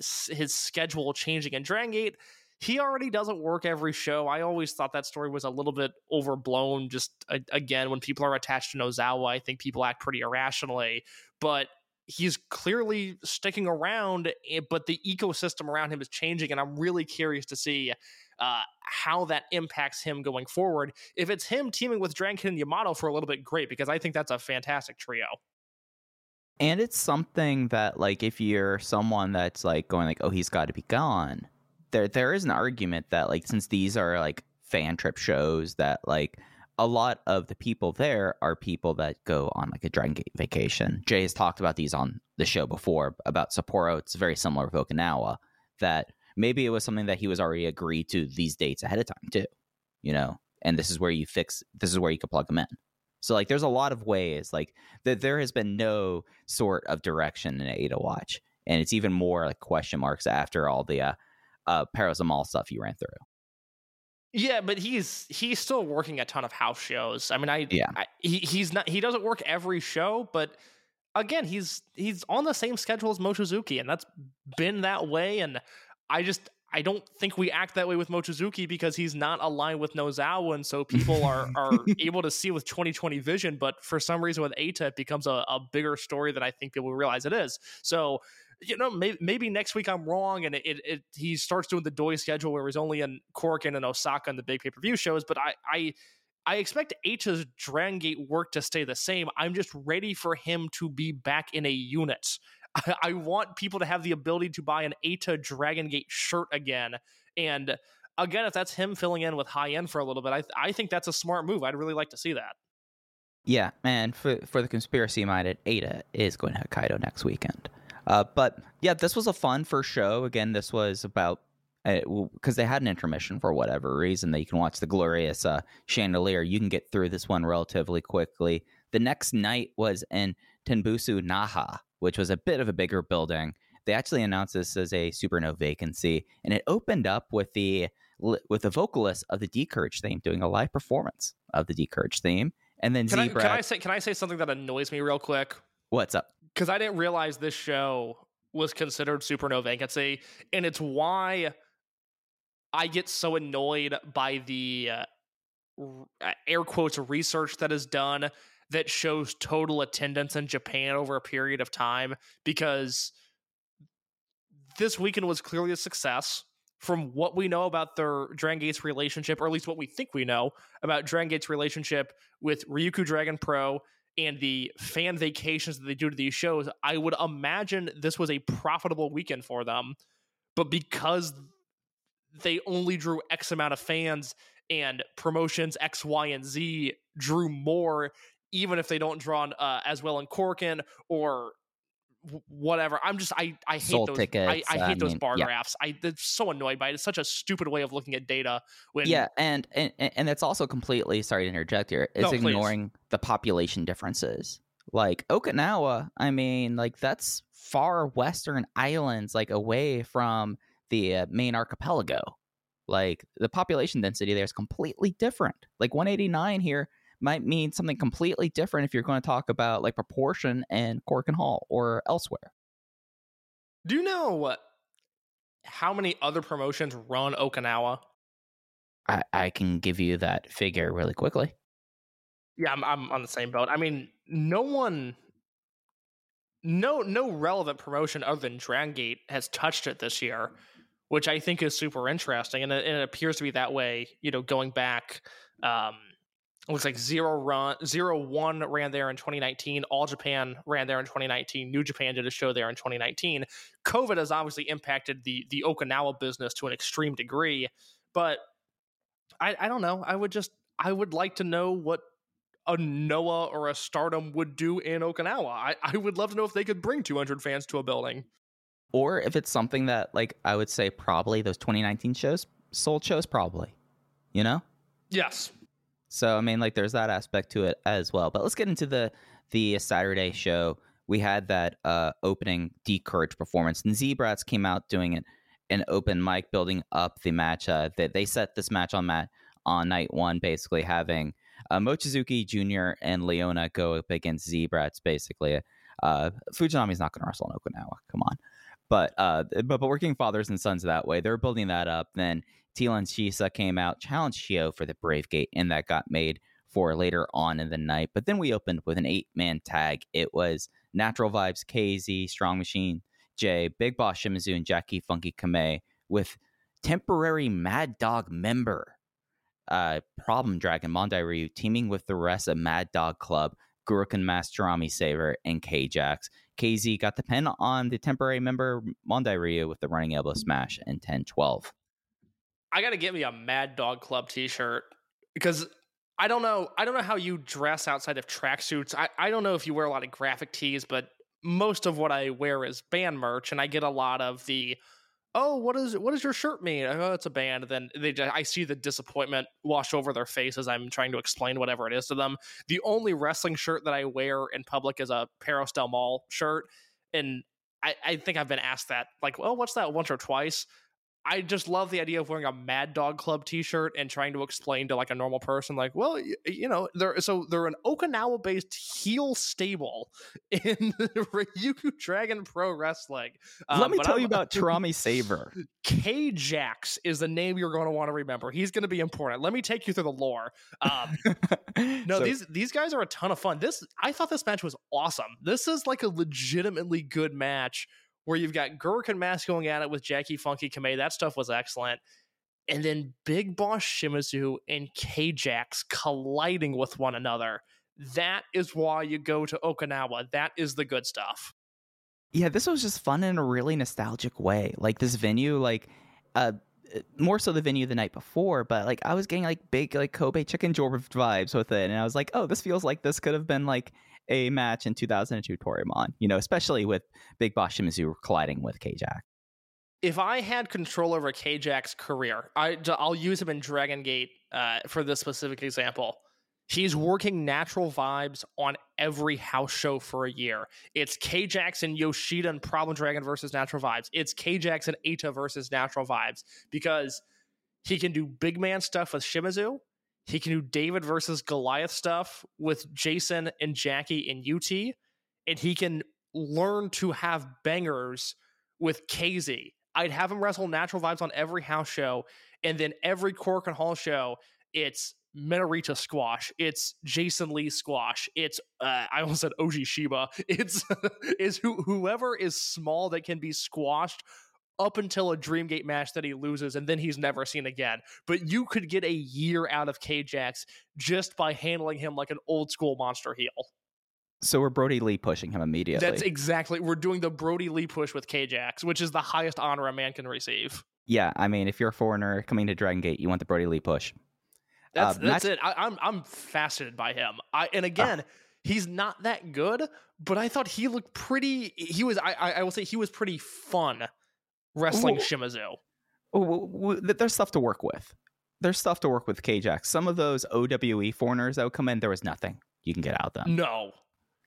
s- his schedule changing in Dragon Gate. He already doesn't work every show. I always thought that story was a little bit overblown. Just again, when people are attached to Nozawa, I think people act pretty irrationally. But he's clearly sticking around, eh, but the ecosystem around him is changing, and I'm really curious to see uh, how that impacts him going forward. If it's him teaming with Drankin and Yamato for a little bit, great, because I think that's a fantastic trio. And it's something that like if you're someone that's like going like, oh, he's got to be gone. There there is an argument that like since these are like fan trip shows that like a lot of the people there are people that go on like a Dragon Gate vacation. Jay has talked about these on the show before about Sapporo. It's very similar with Okinawa that maybe it was something that he was already agreed to these dates ahead of time too, you know. And this is where you fix. This is where you could plug them in. So like, there's a lot of ways like that. There has been no sort of direction in Eita Watch, and it's even more like question marks after all the uh, uh Paracetamol stuff you ran through. Yeah, but he's he's still working a ton of house shows. I mean, I Yeah. I, he he's not he doesn't work every show, but again, he's he's on the same schedule as Mochizuki, and that's been that way. And I just I don't think we act that way with Mochizuki because he's not aligned with Nozawa, and so people are are able to see with 2020 vision. But for some reason, with Eita, it becomes a, a bigger story than I think people realize it is. So you know, maybe, maybe next week I'm wrong, and it, it, it he starts doing the Doi schedule where he's only in Korakuen in Osaka and the big pay per view shows. But I, I, I expect H's Dragon Gate work to stay the same. I'm just ready for him to be back in a unit. I, want people to have the ability to buy an Eita Dragon Gate shirt again, and again, if that's him filling in with high end for a little bit, I, I think that's a smart move. I'd really like to see that. Yeah, and for for the conspiracy minded, Eita is going to Hokkaido next weekend. Uh, but yeah, this was a fun first show. Again, this was about because they had an intermission for whatever reason that you can watch the glorious uh, chandelier. You can get through this one relatively quickly. The next night was in Tenbusu Naha, which was a bit of a bigger building. They actually announced this as a supernova vacancy, and it opened up with the with the vocalist of the D'Courage theme doing a live performance of the D'Courage theme, and then Can I, Zebra. can I say can I say something that annoys me real quick? What's up? Because I didn't realize this show was considered super no vacancy, and it's why I get so annoyed by the uh, uh, air quotes research that is done that shows total attendance in Japan over a period of time because this weekend was clearly a success. From what we know about their Dragon Gate's relationship, or at least what we think we know about Dragon Gate's relationship with Ryukyu Dragon Pro and the fan vacations that they do to these shows, I would imagine this was a profitable weekend for them. But because they only drew X amount of fans and promotions X, Y, and Z drew more, even if they don't draw uh, as well in Korakuen or whatever. I'm just I I hate Sold those tickets, I, I hate I those mean, bar yeah. graphs. I am so annoyed by it. It's such a stupid way of looking at data. When yeah, and, and and that's also completely sorry to interject here. It's No, please. ignoring the population differences. Like Okinawa, I mean, like that's far western islands, like away from the uh, main archipelago. Like the population density there is completely different. Like 189 here might mean something completely different if you're going to talk about like proportion and Korakuen Hall or elsewhere. Do you know what? How many other promotions run Okinawa? I, I can give you that figure really quickly. Yeah, I'm, I'm on the same boat. I mean, no one, no no relevant promotion other than Dragon Gate has touched it this year, which I think is super interesting, and it, and it appears to be that way. You know, going back, um, looks like zero run, zero one ran there in 2019. All Japan ran there in 2019. New Japan did a show there in 2019. COVID has obviously impacted the the Okinawa business to an extreme degree, but I, I don't know. I would just I would like to know what a Noah or a Stardom would do in Okinawa. I, I would love to know if they could bring 200 fans to a building. Or if it's something that, like, I would say probably those 2019 shows, sold shows, probably, you know? Yes. So, I mean, like, there's that aspect to it as well. But let's get into the the Saturday show. We had that uh, opening D'Courage performance, and Z-Brats came out doing it an open mic, building up the match. Uh, that they set this match on mat on night one, basically having uh, Mochizuki Jr. and Leona go up against Z-Brats, basically. Uh, Fujinami's not going to wrestle in Okinawa. Come on. But, uh, but but working fathers and sons that way, they're building that up. Then Teela and Shisa came out, challenged Shio for the Brave Gate, and that got made for later on in the night. But then we opened with an eight man tag. It was Natural Vibes, KZ, Strong Machine, Jay, Big Boss Shimizu, and Jackie Funky Kamei with temporary Mad Dog member uh, Problem Dragon Mondai Ryu teaming with the rest of Mad Dog Club, Gurukun Mask Tarami Saver, and K-Jax. KZ got the pin on the temporary member Mondai Ryu with the running elbow smash in 10-12. I got to get me a Mad Dog Club t-shirt because I don't know. I don't know how you dress outside of tracksuits. I, I don't know if you wear a lot of graphic tees, but most of what I wear is band merch, and I get a lot of the oh, what is what does your shirt mean? Oh, it's a band. Then they, just, I see the disappointment wash over their face as I'm trying to explain whatever it is to them. The only wrestling shirt that I wear in public is a Perros Del Mal shirt, and I, I think I've been asked that like, well, what's that once or twice? I just love the idea of wearing a Mad Dog Club T-shirt and trying to explain to like a normal person, like, well, you, you know, they're so they're an Okinawa-based heel stable in Ryukyu Dragon Pro Wrestling. Um, Let me tell I'm, you about Tarami Saver. K-Jax is the name you're going to want to remember. He's going to be important. Let me take you through the lore. Um, no, so, these these guys are a ton of fun. This I thought this match was awesome. This is like a legitimately good match where you've got Gurukun Mask going at it with Jackie Funky Kamei. That stuff was excellent. And then Big Boss Shimizu and K-Jax colliding with one another. That is why you go to Okinawa. That is the good stuff. Yeah, this was just fun in a really nostalgic way. Like this venue, like uh more so the venue the night before, but like I was getting like big like Kobe chicken joint vibes with it, and I was like, oh, this feels like this could have been like a match in 2002 Toryumon, you know, especially with Big Boss Shimizu colliding with K-Jax. If I had control over K-Jax's career, I, I'll use him in Dragon Gate uh, for this specific example. He's working natural vibes on every house show for a year. It's K-Jax and Yoshida and Problem Dragon versus Natural Vibes. It's K-Jax and Eita versus Natural Vibes because he can do big man stuff with Shimizu. He can do David versus Goliath stuff with Jason and Jackie and UT, and he can learn to have bangers with KZ. I'd have him wrestle natural vibes on every house show, and then every Korakuen Hall show, it's Minorita squash. It's Jason Lee squash. It's uh, I almost said Oji Shiba. It's is who, whoever is small that can be squashed up until a Dreamgate match that he loses, and then he's never seen again. But you could get a year out of K-Jax just by handling him like an old school monster heel. So we're Brodie Lee pushing him immediately. That's exactly. We're doing the Brodie Lee push with K-Jax, which is the highest honor a man can receive. Yeah, I mean, if you're a foreigner coming to Dragon Gate, you want the Brodie Lee push. That's uh, that's match- it. I, am I'm, I'm fascinated by him. I and again. Uh, he's not that good, but I thought he looked pretty. He was. I. I will say he was pretty fun wrestling well, Shimizu. Well, there's stuff to work with. There's stuff to work with K-Jax. Some of those OWE foreigners that would come in, there was nothing you can get out of them. No.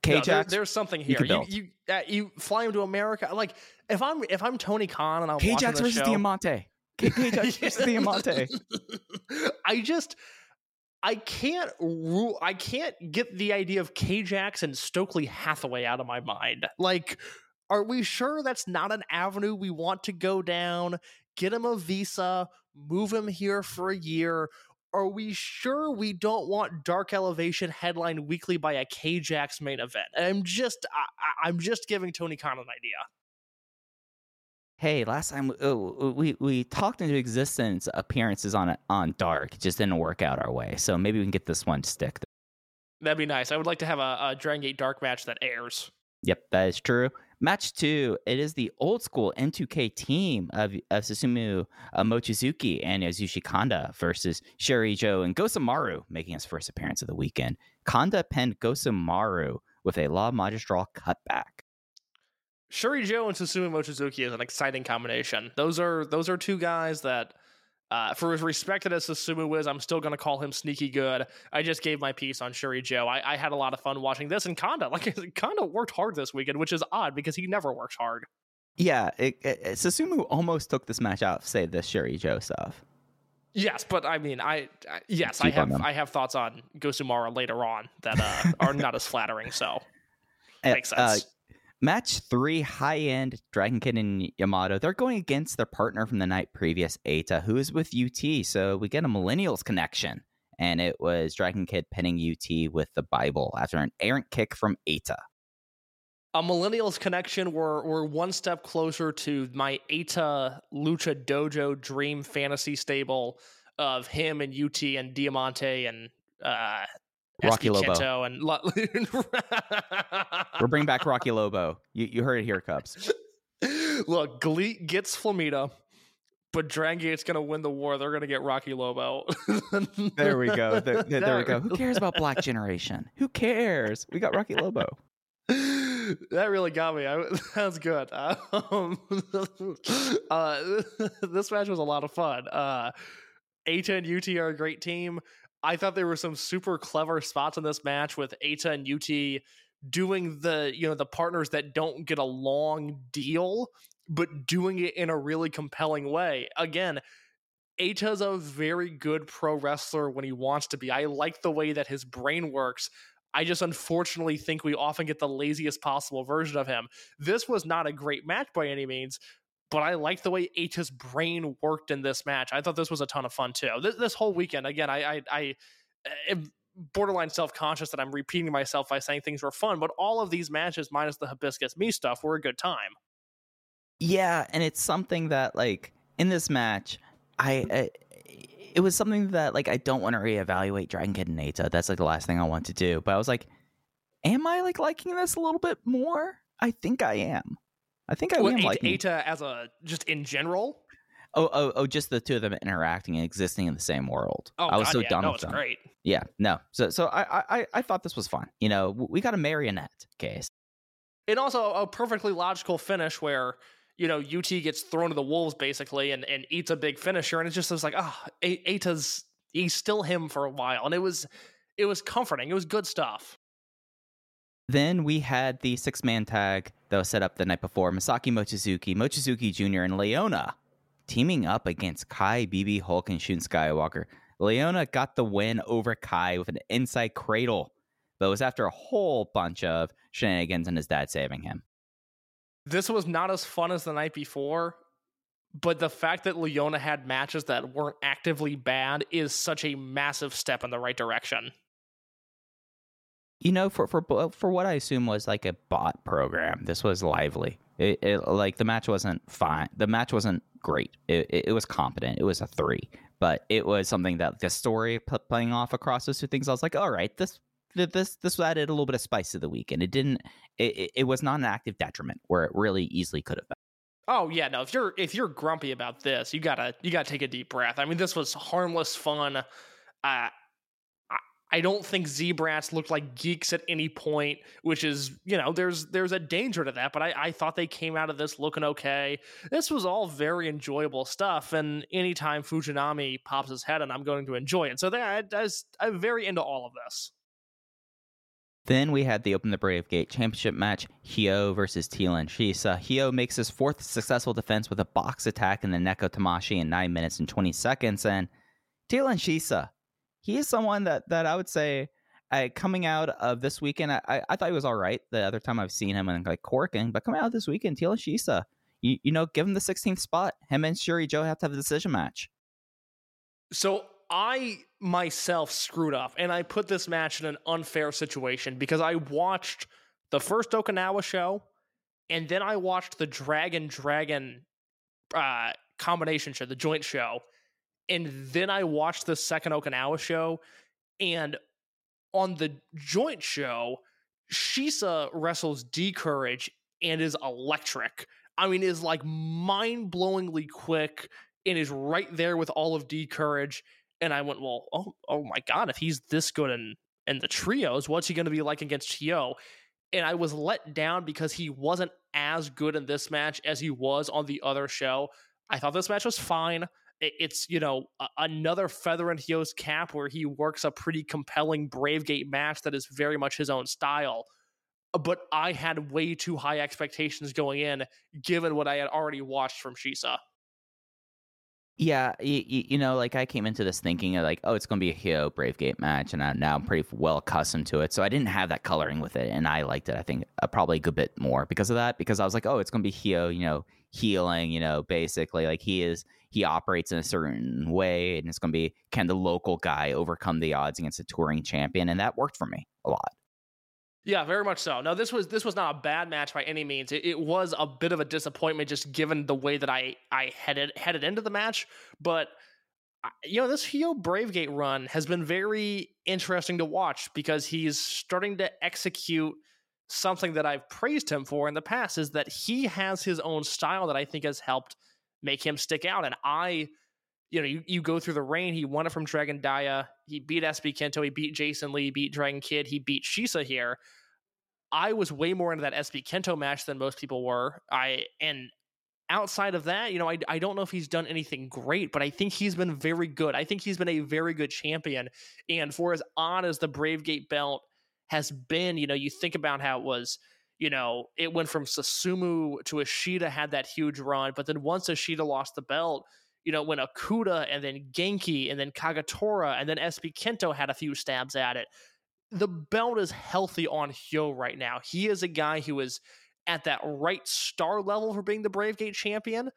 K-Jax, no, there, there's something here. You you you, uh, you, fly him to America. Like if I'm if I'm Tony Khan and I'm K-Jax versus show, Diamante. K-Jax versus Diamante. I just I can't rule I can't get the idea of K-Jax and Stokely Hathaway out of my mind. Like, are we sure that's not an avenue we want to go down? Get him a visa, move him here for a year. Are we sure we don't want Dark Elevation headline weekly by a K-Jax main event? I'm just I, I'm just giving Tony Khan an idea. Hey, last time uh, we we talked into existence appearances on on Dark. It just didn't work out our way. So maybe we can get this one to stick. That'd be nice. I would like to have a, a Dragon Gate Dark match that airs. Yep, that is true. Match two, it is the old school M2K team of, of Susumu uh, Mochizuki and Yasushi Kanda versus Shuri Joe and Gosamaru making his first appearance of the weekend. Kanda pinned Gosamaru with a La Magistral cutback. Shuri Joe and Susumu Mochizuki is an exciting combination. Those are those are two guys that, uh, for as respected as Susumu is, I'm still going to call him sneaky good. I just gave my piece on Shuri Joe. I, I had a lot of fun watching this, and Kanda like Kanda worked hard this weekend, which is odd because he never works hard. Yeah, it, it, Susumu almost took this match out, say the Shuri Joe stuff. Yes, but I mean, I, I yes, I Keep on have. I have thoughts on Gosumara later on that uh, are not as flattering. So Uh, makes uh, sense. Match three, high end Dragon Kid and Yamato. They're going against their partner from the night previous, Eita, who is with UT. So we get a Millennials connection. And it was Dragon Kid pinning UT with the Bible after an errant kick from Eita. a millennials connection we're, we're one step closer to my Eita Lucha Dojo dream fantasy stable of him and UT and Diamante and uh Rocky Lobo. And We're bringing back Rocky Lobo. You, you heard it here, Cubs. Look, GLEAT gets Flamita, but Dragon Gate's gonna win the war. They're gonna get Rocky Lobo. There we go. There, there- there we go. Who cares about Black Generation? Who cares? We got Rocky Lobo. that really got me. I, that was good. Um, uh, this match was a lot of fun. Uh, Eita and UT are a great team. I thought there were some super clever spots in this match with Eita and UT doing the you know the partners that don't get a long deal, but doing it in a really compelling way. Again. Eita's a very good pro wrestler when he wants to be. I like the way that his brain works. I just unfortunately think we often get the laziest possible version of him. This was not a great match by any means, but I like the way Eita's brain worked in this match. I thought this was a ton of fun too. This, this whole weekend, again, I, I, I eh, am borderline self conscious that I'm repeating myself by saying things were fun, but all of these matches, minus the hibiscus me stuff, were a good time. Yeah, and it's something that like in this match, I, I it was something that like I don't want to reevaluate Dragon Kid and Eita. That's like the last thing I want to do. But I was like, am I like liking this a little bit more? I think I am. I think I Well, am liking. Eita as a just in general. Oh, oh, oh! Just the two of them interacting and existing in the same world. Oh, I was God, so yeah, done no, with it's them. great. Yeah, no. So, so I, I, I- thought this was fun. You know, we got a marionette case. and also a perfectly logical finish where you know UT gets thrown to the wolves basically and, and eats a big finisher and it just was like ah oh, Eita's he's still him for a while and it was it was comforting it was good stuff Then we had the six man tag that was set up the night before Masaaki Mochizuki, Mochizuki Jr., and Leona teaming up against Kai, BB, Hulk, and Shun Skywalker. Leona got the win over Kai with an inside cradle, but it was after a whole bunch of shenanigans and his dad saving him. this was not as fun as the night before but the fact that Leona had matches that weren't actively bad is such a massive step in the right direction You know, for for for what I assume was like a bot program, this was lively. It, it like the match wasn't fine. The match wasn't great. It, it, was competent. It was a three, but it was something that the story playing off across those two things. I was like, all right, this this this added a little bit of spice to the weekend. It didn't. It, it, it was not an active detriment where it really easily could have been. Oh yeah, no. If you're if you're grumpy about this, you gotta you gotta take a deep breath. I mean, this was harmless fun. Uh, I don't think Z-Brats looked like geeks at any point, which is you know there's there's a danger to that. But I I thought they came out of this looking okay. This was all very enjoyable stuff, and anytime Fujinami pops his head and I'm going to enjoy it. So that I, I'm very into all of this. Then we had the Open the Brave Gate Championship match, Hyo versus Thielen Shisa. Hyo makes his fourth successful defense with a box attack in the Neko Tamashi in 9 minutes and 20 seconds. And Thielen Shisa, he is someone that, that I would say uh, coming out of this weekend, I, I thought he was all right the other time I've seen him and like Korakuen, but coming out this weekend, Thielen Shisa, you, you know, give him the 16th spot. Him and Shuri Joe have to have a decision match. So I myself screwed up and I put this match in an unfair situation because I watched the first Okinawa show and then I watched the Dragon Dragon uh, combination show, the joint show, and then I watched the second Okinawa show. And on the joint show, Shisa wrestles D'Courage and is electric. I mean, is like mind blowingly quick and is right there with all of D'Courage. and I went, well, oh, oh my god, if he's this good in in the trios, what's he going to be like against Hyo? And I was let down because he wasn't as good in this match as he was on the other show. I thought this match was fine. It's you know another feather in Hyo's cap where he works a pretty compelling Brave Gate match that is very much his own style. But I had way too high expectations going in, given what I had already watched from Shisa. Yeah, you, you, know, like I came into this thinking of like, oh, it's going to be a Hyo Bravegate match, and I, now I'm pretty well accustomed to it. So I didn't have that coloring with it, and I liked it. I think uh, probably a good bit more because of that. Because I was like, oh, it's going to be Hyo, you know, healing, you know, basically like he is he operates in a certain way, and it's going to be can the local guy overcome the odds against a touring champion, and that worked for me a lot. Yeah, very much so. No, this was this was not a bad match by any means. It, it, was a bit of a disappointment just given the way that I I headed headed into the match, but you know, this Hyo Bravegate run has been very interesting to watch because he's starting to execute something that I've praised him for in the past is that he has his own style that I think has helped make him stick out. And I, you know, you, you go through the reign. he won it from Dragon Dia, he beat SB Kento, he beat Jason Lee, He beat Dragon Kid, he beat Shisa here. I was way more into that SB Kento match than most people were. I and outside of that, you know, I, I don't know if he's done anything great, but I think he's been very good. I think he's been a very good champion. And for as odd as the Bravegate belt has been, you know, you think about how it was, you know, it went from Susumu to Ishida had that huge run, but then once Ishida lost the belt, you know, when Okuda and then Genki and then Kagetora and then SB Kento had a few stabs at it the belt is healthy on Hyo right now. He is a guy who is at that right star level for being the Brave Gate champion.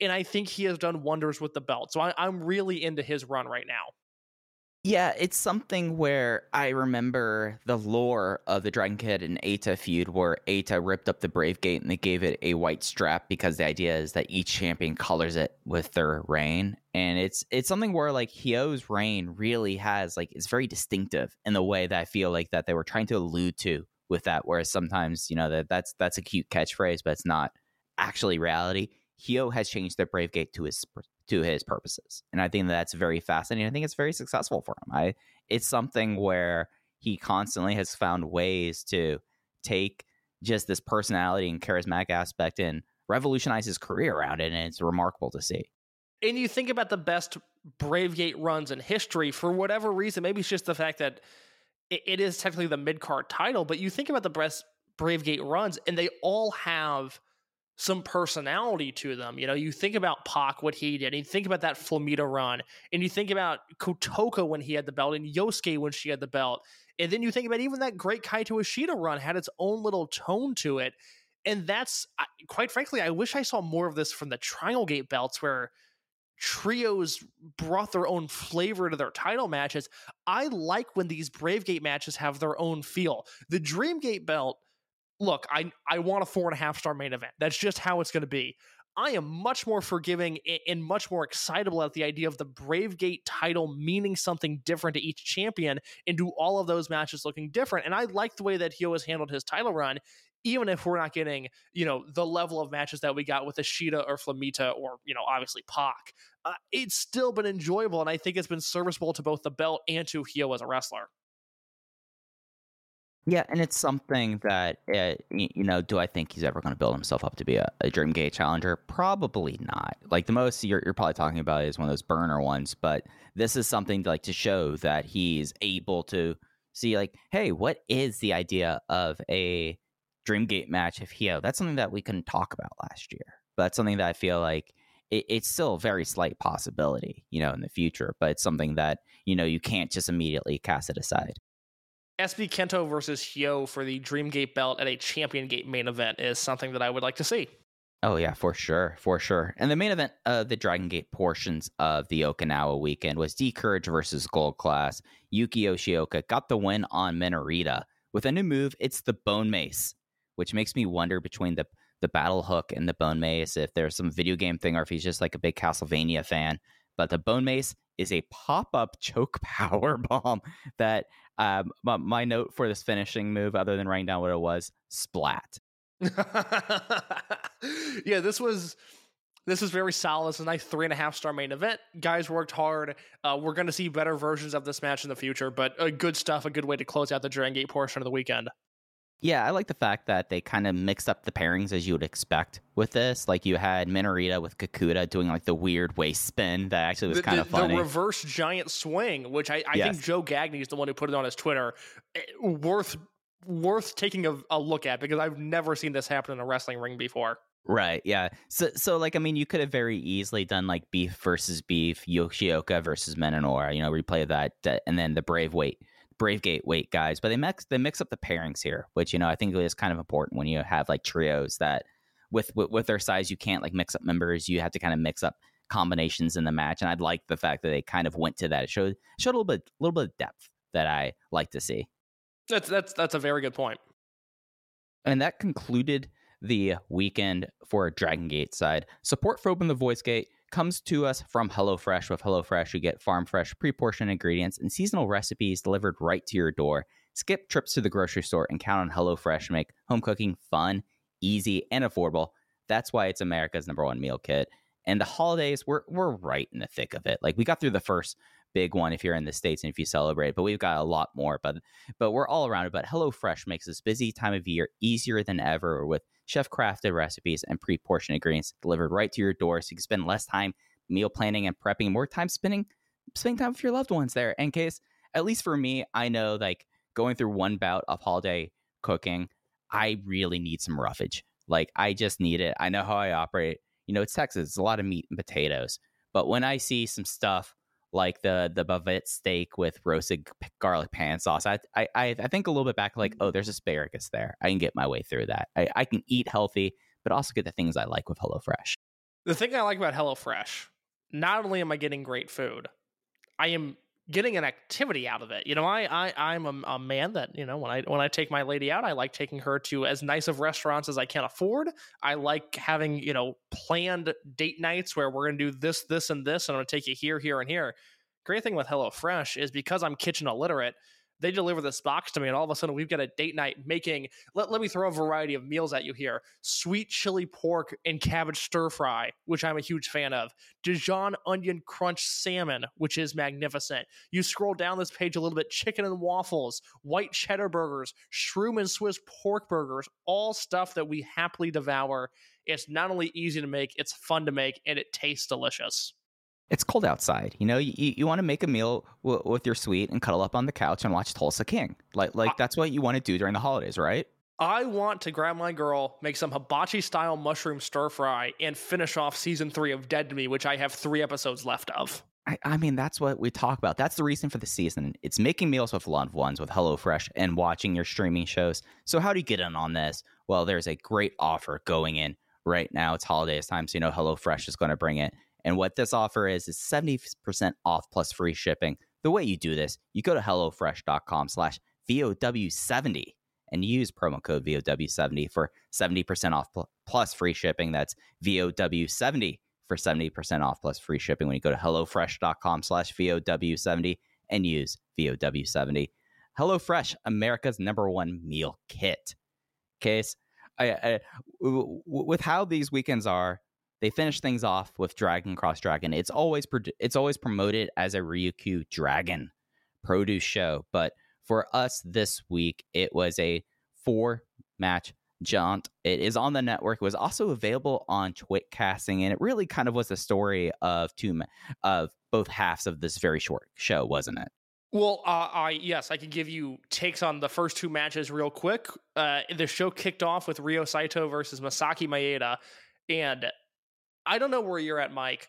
And I think he has done wonders with the belt. So I, I'm really into his run right now. Yeah, it's something where I remember the lore of the Dragon Kid and Eita feud where Eita ripped up the Brave Gate and they gave it a white strap because the idea is that each champion colors it with their reign. And it's it's something where like Hyo's reign really has like it's very distinctive in the way that I feel like that they were trying to allude to with that. Whereas sometimes, you know, that that's that's a cute catchphrase, but it's not actually reality. Hyo has changed the Brave Gate to his to his purposes. And I think that's very fascinating. I think it's very successful for him. I it's something where he constantly has found ways to take just this personality and charismatic aspect and revolutionize his career around it. And it's remarkable to see. And you think about the best Brave Gate runs in history for whatever reason, maybe it's just the fact that it, it is technically the mid card title, but you think about the best Brave Gate runs, and they all have some personality to them. You know, you think about Pac, what he did, and you think about that Flamita run, and you think about Kotoka when he had the belt, and Yosuke when she had the belt. And then you think about even that great Kaito Ishida run had its own little tone to it. And that's, quite frankly, I wish I saw more of this from the Triangle Gate belts where trios brought their own flavor to their title matches. I like when these Brave Gate matches have their own feel. The Dream Gate belt look, I I want a four and a half star main event. That's just how it's going to be. I am much more forgiving and much more excitable at the idea of the Brave Gate title meaning something different to each champion and do all of those matches looking different. And I like the way that Hyo has handled his title run, even if we're not getting, you know, the level of matches that we got with Ishida or Flamita or, you know, obviously Pac. Uh, it's still been enjoyable, and I think it's been serviceable to both the belt and to Hyo as a wrestler. Yeah, and it's something that uh, you know. Do I think he's ever going to build himself up to be a, a Dream Gate challenger? Probably not. Like the most you're, you're probably talking about is one of those burner ones, but this is something to, like to show that he's able to see like, hey, what is the idea of a Dreamgate match if Hyo? That's something that we couldn't talk about last year. But that's something that I feel like it, it's still a very slight possibility, you know, in the future. But it's something that you know you can't just immediately cast it aside. SB Kento versus Hyo for the Dreamgate belt at a Champion Gate main event is something that I would like to see. Oh yeah, for sure, for sure. And the main event of the Dragon Gate portions of the Okinawa weekend was D'Courage versus Gold Class. Yuki Yoshioka got the win on Minorita with a new move. It's the Bone Mace, which makes me wonder between the the Battle Hook and the Bone Mace if there's some video game thing or if he's just like a big Castlevania fan. But the Bone Mace is a pop up choke power bomb that um, my, my note for this finishing move, other than writing down what it was, splat. yeah, this was this is very solid. It's a nice three and a half star main event. Guys worked hard. Uh, we're going to see better versions of this match in the future, but uh, good stuff. A good way to close out the Dragon Gate portion of the weekend. Yeah, I like the fact that they kind of mixed up the pairings as you would expect with this. Like you had Minorita with Kikuta doing like the weird waist spin that actually was kind of funny. The reverse giant swing, which I, I yes. think Joe Gagney is the one who put it on his Twitter. Eh, worth worth taking a, a look at because I've never seen this happen in a wrestling ring before. Right. Yeah. So, so like, I mean, you could have very easily done like beef versus beef, Yoshioka versus Minotaur. You know, replay that, and then the Brave Weight Brave Gate weight guys, but they mix they mix up the pairings here, which you know I think is kind of important when you have like trios that with, with with their size you can't like mix up members. You have to kind of mix up combinations in the match, and I'd like the fact that they kind of went to that. It showed showed a little bit a little bit of depth that I like to see. That's that's that's a very good point. And that concluded the weekend for Dragon Gate side. Support for Open the Voice Gate comes to us from HelloFresh. With HelloFresh, you get farm fresh, pre portioned ingredients and seasonal recipes delivered right to your door. Skip trips to the grocery store and count on HelloFresh to make home cooking fun, easy, and affordable. That's why it's America's number one meal kit. And the holidays, we're we're right in the thick of it. Like we got through the first big one if you're in the states and if you celebrate, but we've got a lot more. But but we're all around it. But HelloFresh makes this busy time of year easier than ever with chef crafted recipes and pre portioned ingredients delivered right to your door so you can spend less time meal planning and prepping, more time spending spending time with your loved ones there. In case, at least for me, I know like going through one bout of holiday cooking, I really need some roughage. Like I just need it. I know how I operate. You know, it's Texas. It's a lot of meat and potatoes. But when I see some stuff like the the bavette steak with roasted garlic pan sauce. I, I I think a little bit back like, oh, mm-hmm. there's asparagus there. I can get my way through that. I, I can eat healthy, but also get the things I like with HelloFresh. The thing I like about HelloFresh, not only am I getting great food, I am getting an activity out of it. You know, I I I'm a, a, man that you know when I when I take my lady out, I like taking her to as nice of restaurants as I can afford. I like having you know planned date nights where we're gonna do this, this, and this, and I'm gonna take you here, here, and here. Great thing with HelloFresh is because I'm kitchen illiterate they deliver this box to me, and all of a sudden we've got a date night making. Let, let me throw a variety of meals at you here: sweet chili pork and cabbage stir fry, which I'm a huge fan of. Dijon onion crunch salmon, which is magnificent. You scroll down this page a little bit: chicken and waffles, white cheddar burgers, shroom and Swiss pork burgers, all stuff that we happily devour. It's not only easy to make, it's fun to make, and it tastes delicious it's cold outside. You know, you, you want to make a meal w- with your sweet and cuddle up on the couch and watch Tulsa King. Like, like I, that's what you want to do during the holidays, right? I want to grab my girl, make some hibachi style mushroom stir fry, and finish off season three of Dead to Me, which I have three episodes left of. I, I mean, that's what we talk about. That's the reason for the season. It's making meals with loved ones with HelloFresh and watching your streaming shows. So, how do you get in on this? Well, there's a great offer going in right now. It's holidays time, so you know HelloFresh is going to bring it and what this offer is is 70% off plus free shipping. The way you do this, you go to HelloFresh.com slash VOW70 and use promo code VOW70 for 70% off plus free shipping. That's VOW70 for 70% off plus free shipping when you go to HelloFresh.com slash VOW70 and use VOW70. HelloFresh, America's number one meal kit. Case, with how these weekends are, they finish things off with Dragon Cross Dragon. It's always it's always promoted as a Ryukyu Dragon produce show, but for us this week it was a four match jaunt. It is on the network. It was also available on Twit casting, and it really kind of was the story of two of both halves of this very short show, wasn't it? Well, uh, I yes, I can give you takes on the first two matches real quick. Uh, the show kicked off with Ryo Saito versus Masaki Maeda, and I don't know where you're at, Mike.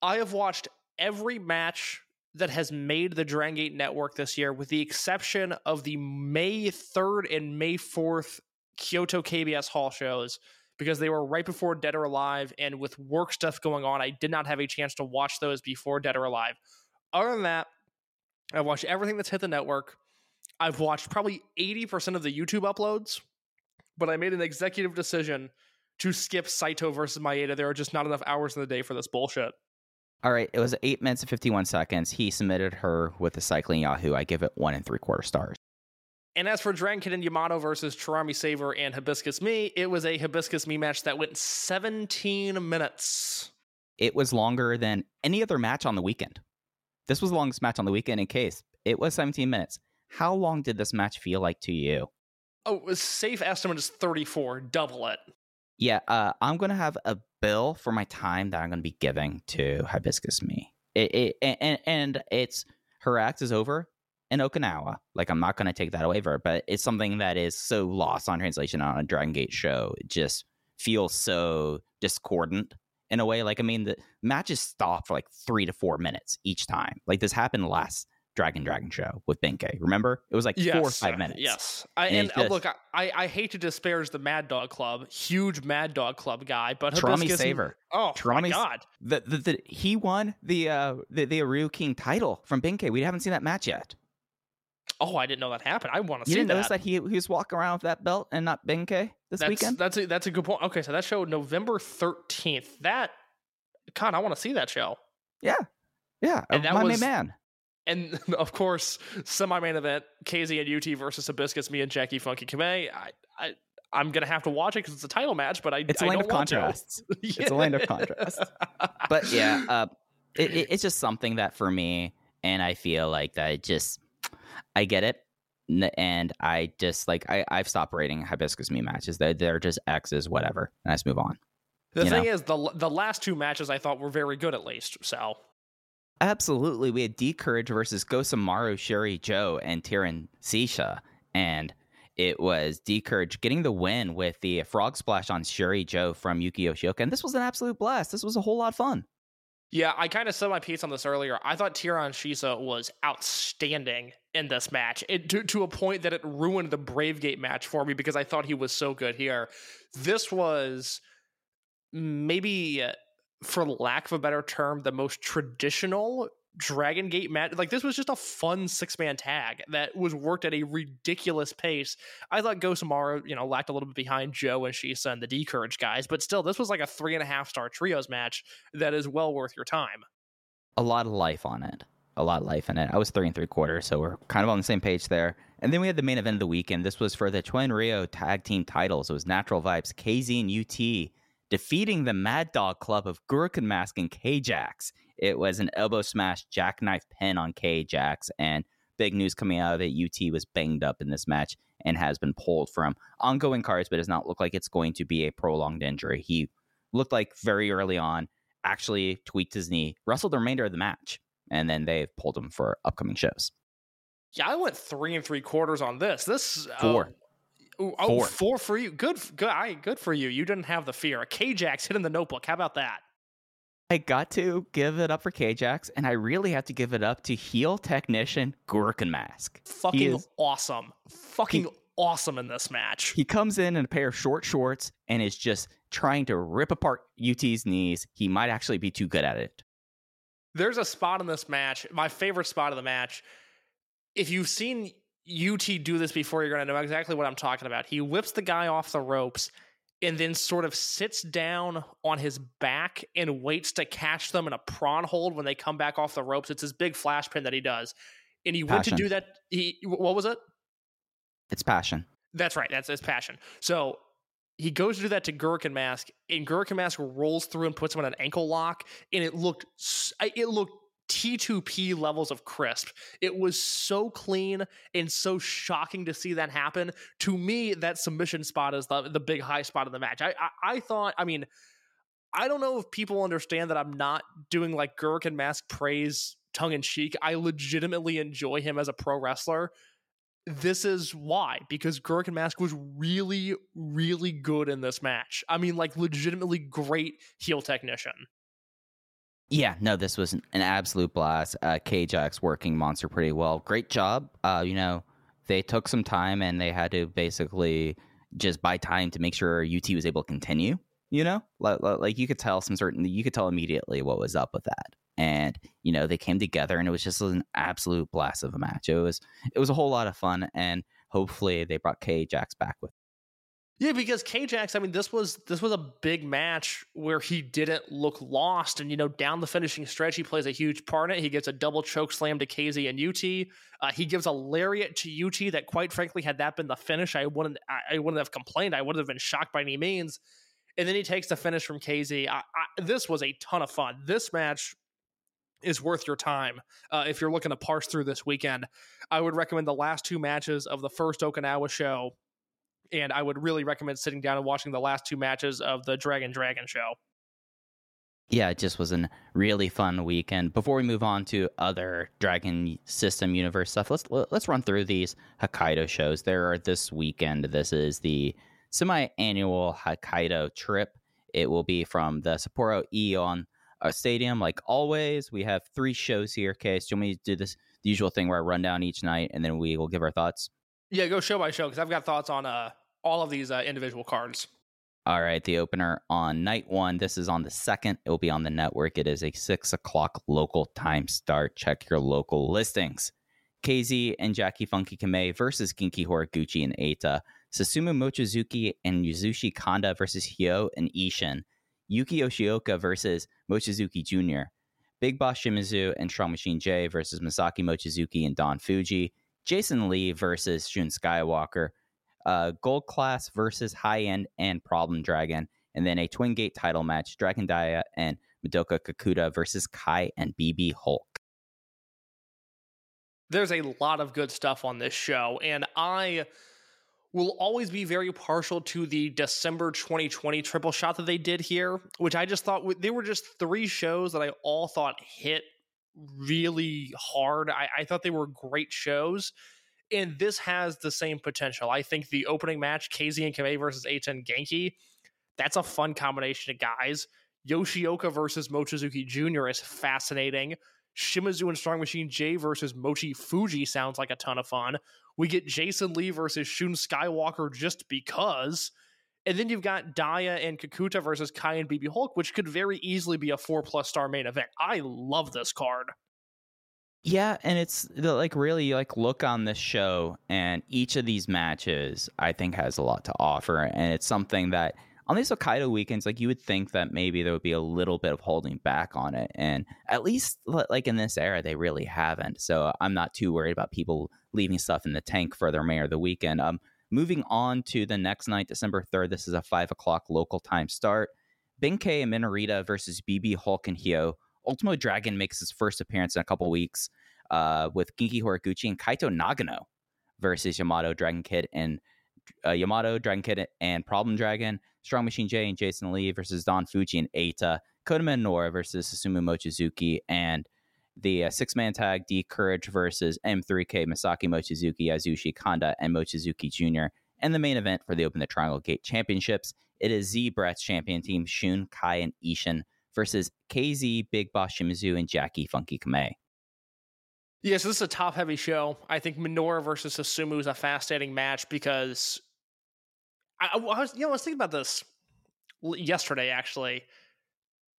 I have watched every match that has made the Dragon Gate network this year, with the exception of the May 3rd and May 4th Kyoto KBS Hall shows, because they were right before Dead or Alive, and with work stuff going on, I did not have a chance to watch those before Dead or Alive. Other than that, I've watched everything that's hit the network. I've watched probably 80% of the YouTube uploads, but I made an executive decision to skip Saito versus Maeda. There are just not enough hours in the day for this bullshit. All right, it was eight minutes and 51 seconds. He submitted her with the Cycling Yahoo. I give it one and three quarter stars. And as for Dragon Kid and Yamato versus Tarami Saver and Hibiscus Mii, it was a Hibiscus Mii match that went 17 minutes. It was longer than any other match on the weekend. This was the longest match on the weekend in case. It was 17 minutes. How long did this match feel like to you? Oh, safe estimate is 34. Double it. Yeah, uh, I'm gonna have a bill for my time that I'm gonna be giving to Hibiscus Mii. It, it and and it's her act is over in Okinawa. Like I'm not gonna take that away from her, but it's something that is so lost on translation on a Dragon Gate show. It just feels so discordant in a way. Like I mean, the matches stop for like three to four minutes each time. Like this happened last Dragon Dragon show with Benkei. Remember? It was like four or five minutes. Yes. I, And and uh, just- look, I, I hate to disparage the Mad Dog Club, huge Mad Dog Club guy, but Tarami Saver. Oh, my God. The, the, the, he won the uh the, the Aru King title from Benkei. We haven't seen that match yet. Oh, I didn't know that happened. I want to You didn't that. notice that he he was walking around with that belt and not Benkei this that's, weekend? That's a, that's a good point. Okay, so that show November 13th. That, God, I want to see that show. Yeah, yeah. And that my was- man. And of course, semi-main event: KZ and UT versus Hibiscus, me and Jackie Funky Kamei. I, I, I'm gonna have to watch it because it's a title match, but I, It's a I land of contrasts. It's a land of contrasts. But yeah, uh, it, it, it's just something that for me, and I feel like that it just, I get it, and I just like I I've stopped rating hibiscus mii matches. They're they're just X's, whatever, and I just move on. the you thing know. is, the the last two matches I thought were very good at least. So Absolutely. We had D'Courage versus Gosamaru, Shuri Joe, and Tyrion Sisha. And it was D'Courage getting the win with the frog splash on Shuri Joe from Yuki Yoshioka. And this was an absolute blast. This was a whole lot of fun. yeah, I kind of said my piece on this earlier. I thought Tyrion Shisa was outstanding in this match, it, to to a point that it ruined the Bravegate match for me because I thought he was so good here. This was maybe, for lack of a better term, the most traditional Dragon Gate match. Like this was just a fun six man tag that was worked at a ridiculous pace. I thought Gosamaru, you know, lacked a little bit behind Joe and Shisa and the D'Courage guys, but still, this was like a three and a half star trios match that is well worth your time. A lot of life on it. A lot of life in it. I was three and three quarters, so we're kind of on the same page there. And then we had the main event of the weekend. This was for the Twin Rio tag team titles. It was Natural Vibes, KZ and UT defeating the Mad Dog Club of Gurukun Mask and K-Jax. It was an elbow smash jackknife pin on K-Jax, and big news coming out of it, UT was banged up in this match and has been pulled from ongoing cards, but does not look like it's going to be a prolonged injury. He looked like very early on, actually tweaked his knee, wrestled the remainder of the match, and then they've pulled him for upcoming shows. Yeah, I went three and three quarters on this. This uh, Four. Oh, Four. four for you. Good, good. I, good for you. You didn't have the fear. A K-Jax hit in the notebook. How about that? I got to give it up for K-Jax, and I really have to give it up to heel technician Gurukun Mask. Fucking awesome. Fucking awesome in this match. He comes in in a pair of short shorts and is just trying to rip apart UT's knees. He might actually be too good at it. There's a spot in this match, my favorite spot of the match. If you've seen UT do this before, you're going to know exactly what I'm talking about. He whips the guy off the ropes and then sort of sits down on his back and waits to catch them in a prawn hold when they come back off the ropes. It's his big flash pin that he does. And he went to do that. He what was it? It's passion. That's right. That's his passion. So he goes to do that to Gurukun Mask, and Gurukun Mask rolls through and puts him in an ankle lock, and it looked it looked T2P levels of crisp. It was so clean and so shocking to see that happen. To me, that submission spot is the, the big high spot of the match. I, I I thought, I mean, I don't know if people understand that I'm not doing like Gurukun Mask praise tongue in cheek. I legitimately enjoy him as a pro wrestler. This is why, because Gurukun Mask was really, really good in this match. I mean, like, legitimately great heel technician. Yeah, no, this was an absolute blast. Uh, K-Jax working Monster pretty well. Great job. Uh, you know, they took some time and they had to basically just buy time to make sure UT was able to continue. You know, like, like you could tell some certain, you could tell immediately what was up with that. And you know, they came together and it was just an absolute blast of a match. It was, it was a whole lot of fun, and hopefully they brought K-Jax back with. Yeah, because K-Jax, I mean, this was this was a big match where he didn't look lost, and you know, down the finishing stretch, he plays a huge part in it. He gets a double choke slam to KZ and UT. Uh, he gives a lariat to UT that, quite frankly, had that been the finish, I wouldn't I, I wouldn't have complained. I wouldn't have been shocked by any means. And then he takes the finish from KZ. I, I, this was a ton of fun. This match is worth your time uh, if you're looking to parse through this weekend. I would recommend the last two matches of the first Okinawa show and I would really recommend sitting down and watching the last two matches of the Dragon Dragon show. Yeah, it just was a really fun weekend. Before we move on to other Dragon System Universe stuff, let's let's run through these Hokkaido shows. There are this weekend. This is the semi-annual Hokkaido trip. It will be from the Sapporo Ion uh, Stadium, like always. We have three shows here. Case, do you want me to do this the usual thing where I run down each night and then we will give our thoughts? Yeah, go show by show because I've got thoughts on uh, all of these uh, individual cards. All right, the opener on night one. This is on the second. It will be on the network. It is a six o'clock local time start. Check your local listings. KZ and Jackie Funky Kamei versus Genki Horiguchi and Eita. Susumu Mochizuki and Yasushi Kanda versus Hyo and Ishin. Yuki Yoshioka versus Mochizuki Jr. Big Boss Shimizu and Strong Machine J versus Masaaki Mochizuki and Don Fuji. Jason Lee versus Shun Skywalker, uh, Gold Class versus High End and Problem Dragon, and then a Twin Gate title match: Dragon Dia and Madoka Kikuta versus Kai and BB Hulk. There's a lot of good stuff on this show, and I will always be very partial to the December 2020 triple shot that they did here, which I just thought they were just three shows that I all thought hit really hard. I, I thought they were great shows. And this has the same potential. I think the opening match, KZ and Kamei versus A10 Genki, that's a fun combination of guys. Yoshioka versus Mochizuki Jr. is fascinating. Shimizu and Strong Machine J versus Mochi Fuji sounds like a ton of fun. We get Jason Lee versus Shun Skywalker just because. And then you've got Dia and Kikuta versus Kai and BB Hulk, which could very easily be a four plus star main event. I love this card. Yeah, and it's like really like look on this show, and each of these matches I think has a lot to offer, and it's something that on these Hokkaido weekends, like you would think that maybe there would be a little bit of holding back on it, and at least like in this era, they really haven't. So I'm not too worried about people leaving stuff in the tank for their mayor of the weekend. Um, Moving on to the next night, December 3rd, this is a 5 o'clock local time start. Ben-K and Minorita versus BB Hulk and Hyo. Ultimo Dragon makes his first appearance in a couple weeks uh, with Genki Horiguchi and Kaito Nagano versus Yamato Dragon Kid and uh, Yamato Dragon Kid and Problem Dragon. Strong Machine J and Jason Lee versus Don Fuji and Eita. Kota Minoura versus Susumu Mochizuki and the uh, six man tag D'Courage versus M3K Masaaki Mochizuki, Yasushi Kanda, and Mochizuki Jr. And the main event for the Open the Triangle Gate Championships. It is Z-Brats champion team Shun, Kai, and Ishin versus KZ, Big Boss Shimizu, and Jackie Funky Kamei. Yeah, so this is a top heavy show. I think Minoru versus Susumu is a fascinating match because I, I was, you know, I was thinking about this yesterday actually.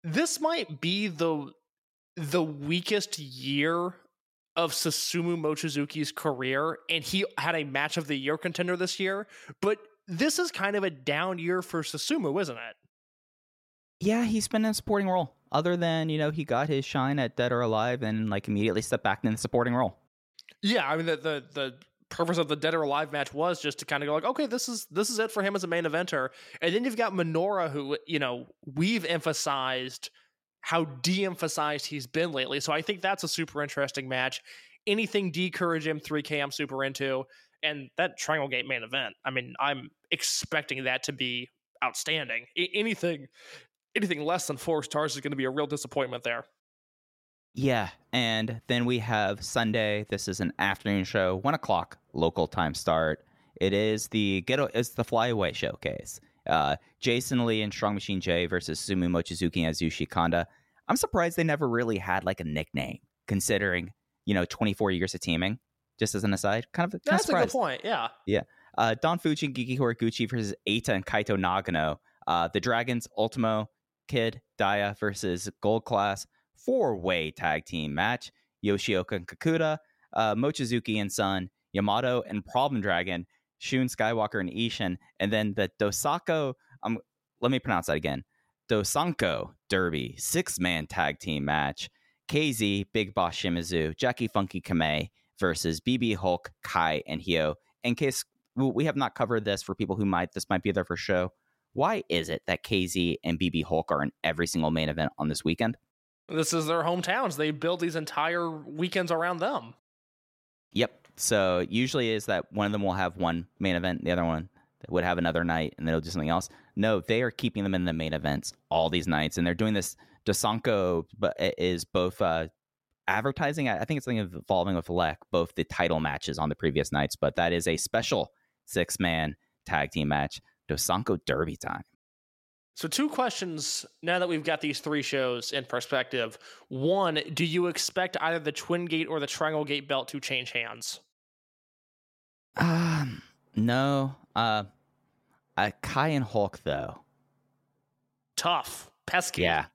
This might be the the weakest year of Susumu Mochizuki's career, and he had a match of the year contender this year. But this is kind of a down year for Susumu, isn't it? Yeah, he's been in a supporting role. Other than you know, he got his shine at Dead or Alive, and like immediately stepped back in the supporting role. Yeah, I mean the the the purpose of the Dead or Alive match was just to kind of go like, okay, this is this is it for him as a main eventer, and then you've got Minoura, who you know we've emphasized how de-emphasized he's been lately. So I think that's a super interesting match. Anything D'Courage M3K I'm super into. And that Triangle Gate main event, I mean, I'm expecting that to be outstanding. I- anything anything less than four stars is going to be a real disappointment there. Yeah, and then we have Sunday. This is an afternoon show, one o'clock local time start. It is the get it's the flyaway showcase. Uh, Jason Lee and Strong Machine J versus Sumu Mochizuki and Yasushi Kanda. I'm surprised they never really had like a nickname, considering you know 24 years of teaming. Just as an aside, kind of kind That's of a good point. Yeah. Yeah. Uh, Don Fuji and Gigi Horiguchi versus Eita and Kaito Nagano. Uh, the Dragons, Ultimo, Kid, Daya versus Gold Class. Four way tag team match. Yoshioka and Kikuta, uh, Mochizuki and Sun, Yamato and Problem Dragon, Shun Skywalker and Ishin. And then the Dosako, um, let me pronounce that again. Dosanko Derby, six man tag team match. KZ, Big Boss Shimizu, Jackie Funky Kamei versus BB Hulk, Kai, and Hio. In case we have not covered this for people who might this might be their first show. Why is it that KZ and BB Hulk are in every single main event on this weekend? This is their hometowns. They build these entire weekends around them. Yep. So usually is that one of them will have one main event, the other one would have another night, and they'll do something else. No, they are keeping them in the main events all these nights, and they're doing this. Dosanko but is both uh, advertising. I think it's something involving with Lek, both the title matches on the previous nights, but that is a special six man tag team match. Dosanko Derby time. So, two questions now that we've got these three shows in perspective. One, do you expect either the Twin Gate or the Triangle Gate belt to change hands? Um, no. Uh, uh, Kai and Hulk though. Tough. Pesky. Yeah.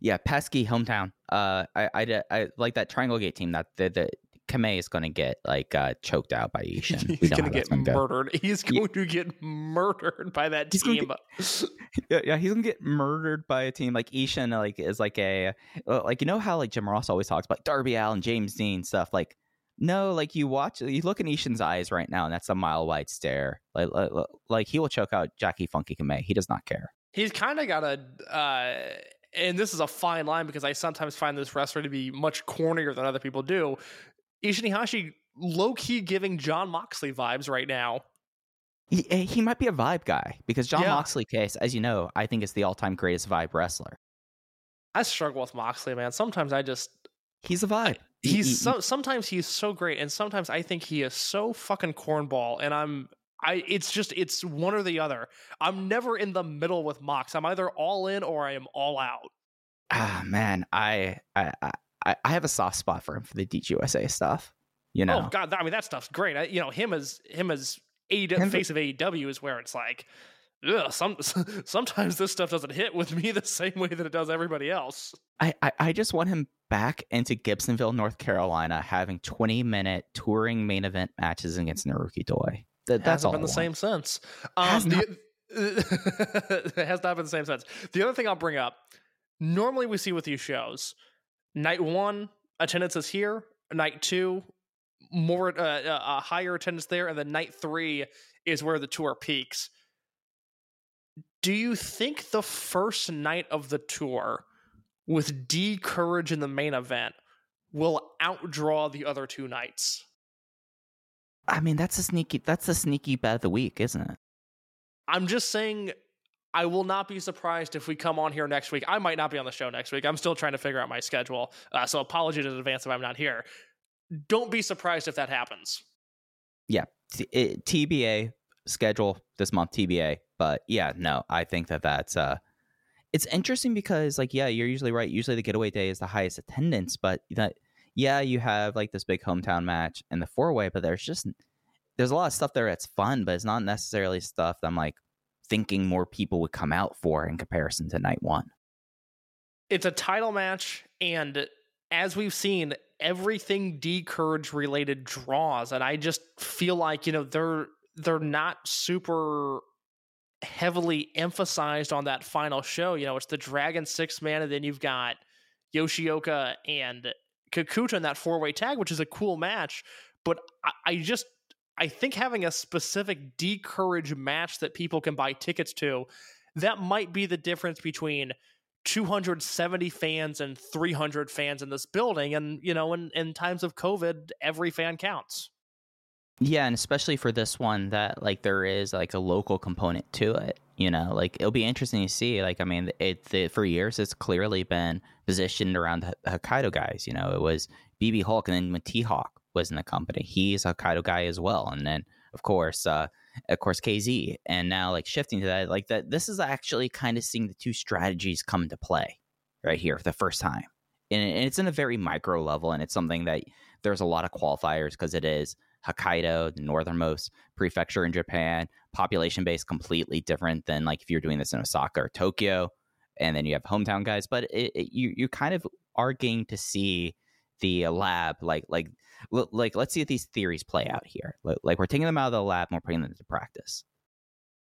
Yeah, pesky hometown. Uh, I, I, I like that Triangle Gate team. That the, the Kamei is going to get like uh, choked out by Ishin. We He's going to get gonna go. murdered. He's Yeah. going to get murdered by that He's team. Yeah, yeah, he's gonna get murdered by a team like Ishin. Like is like a uh, like you know how like Jim Ross always talks about Darby Allin, James Dean stuff. Like no, like you watch, you look in Ishin's eyes right now, and that's a mile wide stare. Like like, like he will choke out Jackie Funky Kamei. He does not care. He's kind of got a, uh, and this is a fine line because I sometimes find this wrestler to be much cornier than other people do. Ishin Iihashi low key giving Jon Moxley vibes right now. He, eh, he might be a vibe guy because Jon Yeah. Moxley case, as you know, I think is the all time greatest vibe wrestler. I struggle with Moxley, man. Sometimes I just He's a vibe. He- he's mm, mm, so, mm. sometimes he's so great, and sometimes I think he is so fucking cornball, and I'm I it's just it's one or the other. I'm never in the middle with Mox. I'm either all in or I am all out. ah man, I I I, I have a soft spot for him for the DGUSA stuff. You oh, know, Oh god, I mean that stuff's great. I, you know him as him as AEW, Him- face of AEW is where it's like, ugh, some sometimes this stuff doesn't hit with me the same way that it does everybody else. I, I, I just want him back into Gibsonville, North Carolina, having 20 minute touring main event matches against Naruki Doi. That, that's all been I the want. same since. Has Um, the, it has not been the same since. The other thing I'll bring up: normally we see with these shows, night one attendance is here, night two more uh, uh, a higher attendance there, and then night three is where the tour peaks. Do you think the first night of the tour, with D'Courage in the main event, will outdraw the other two nights? I mean, that's a sneaky that's a sneaky bet of the week, isn't it? I'm just saying I will not be surprised if we come on here next week. I might not be on the show next week. I'm still trying to figure out my schedule. Uh, so apologies in advance if I'm not here. Don't be surprised if that happens. Yeah. T- it- TBA schedule this month, TBA. But yeah, no, I think that that's uh, it's interesting because like yeah, you're usually right. Usually the getaway day is the highest attendance, but that yeah, you have like this big hometown match and the four way, but there's just there's a lot of stuff there that's fun, but it's not necessarily stuff that I'm like thinking more people would come out for in comparison to night one. It's a title match, and as we've seen, everything D'Courage related draws, and I just feel like you know they're they're not super heavily emphasized on that final show. You know, it's the Dragon six man, and then you've got Yoshioka and Kikuta in that four way tag, which is a cool match. But I, I just I think having a specific D'Courage match that people can buy tickets to, that might be the difference between 270 fans and 300 fans in this building. And, you know, in, in times of COVID, every fan counts. Yeah, and especially for this one, that like there is like a local component to it. You know, like it'll be interesting to see. Like, I mean, it, it for years it's clearly been positioned around the Hokkaido guys. You know, it was BB Hulk, and then T Hawk was in the company, he's a Hokkaido guy as well. And then of course, uh, of course KZ, and now like shifting to that, like that. This is actually kind of seeing the two strategies come into play right here for the first time, and it's in a very micro level, and it's something that there's a lot of qualifiers because it is Hokkaido, the northernmost prefecture in Japan, population base completely different than like if you're doing this in Osaka or Tokyo, and then you have hometown guys. But it, it, you you kind of are getting to see the lab like like like let's see if these theories play out here. Like we're taking them out of the lab and we're putting them into practice.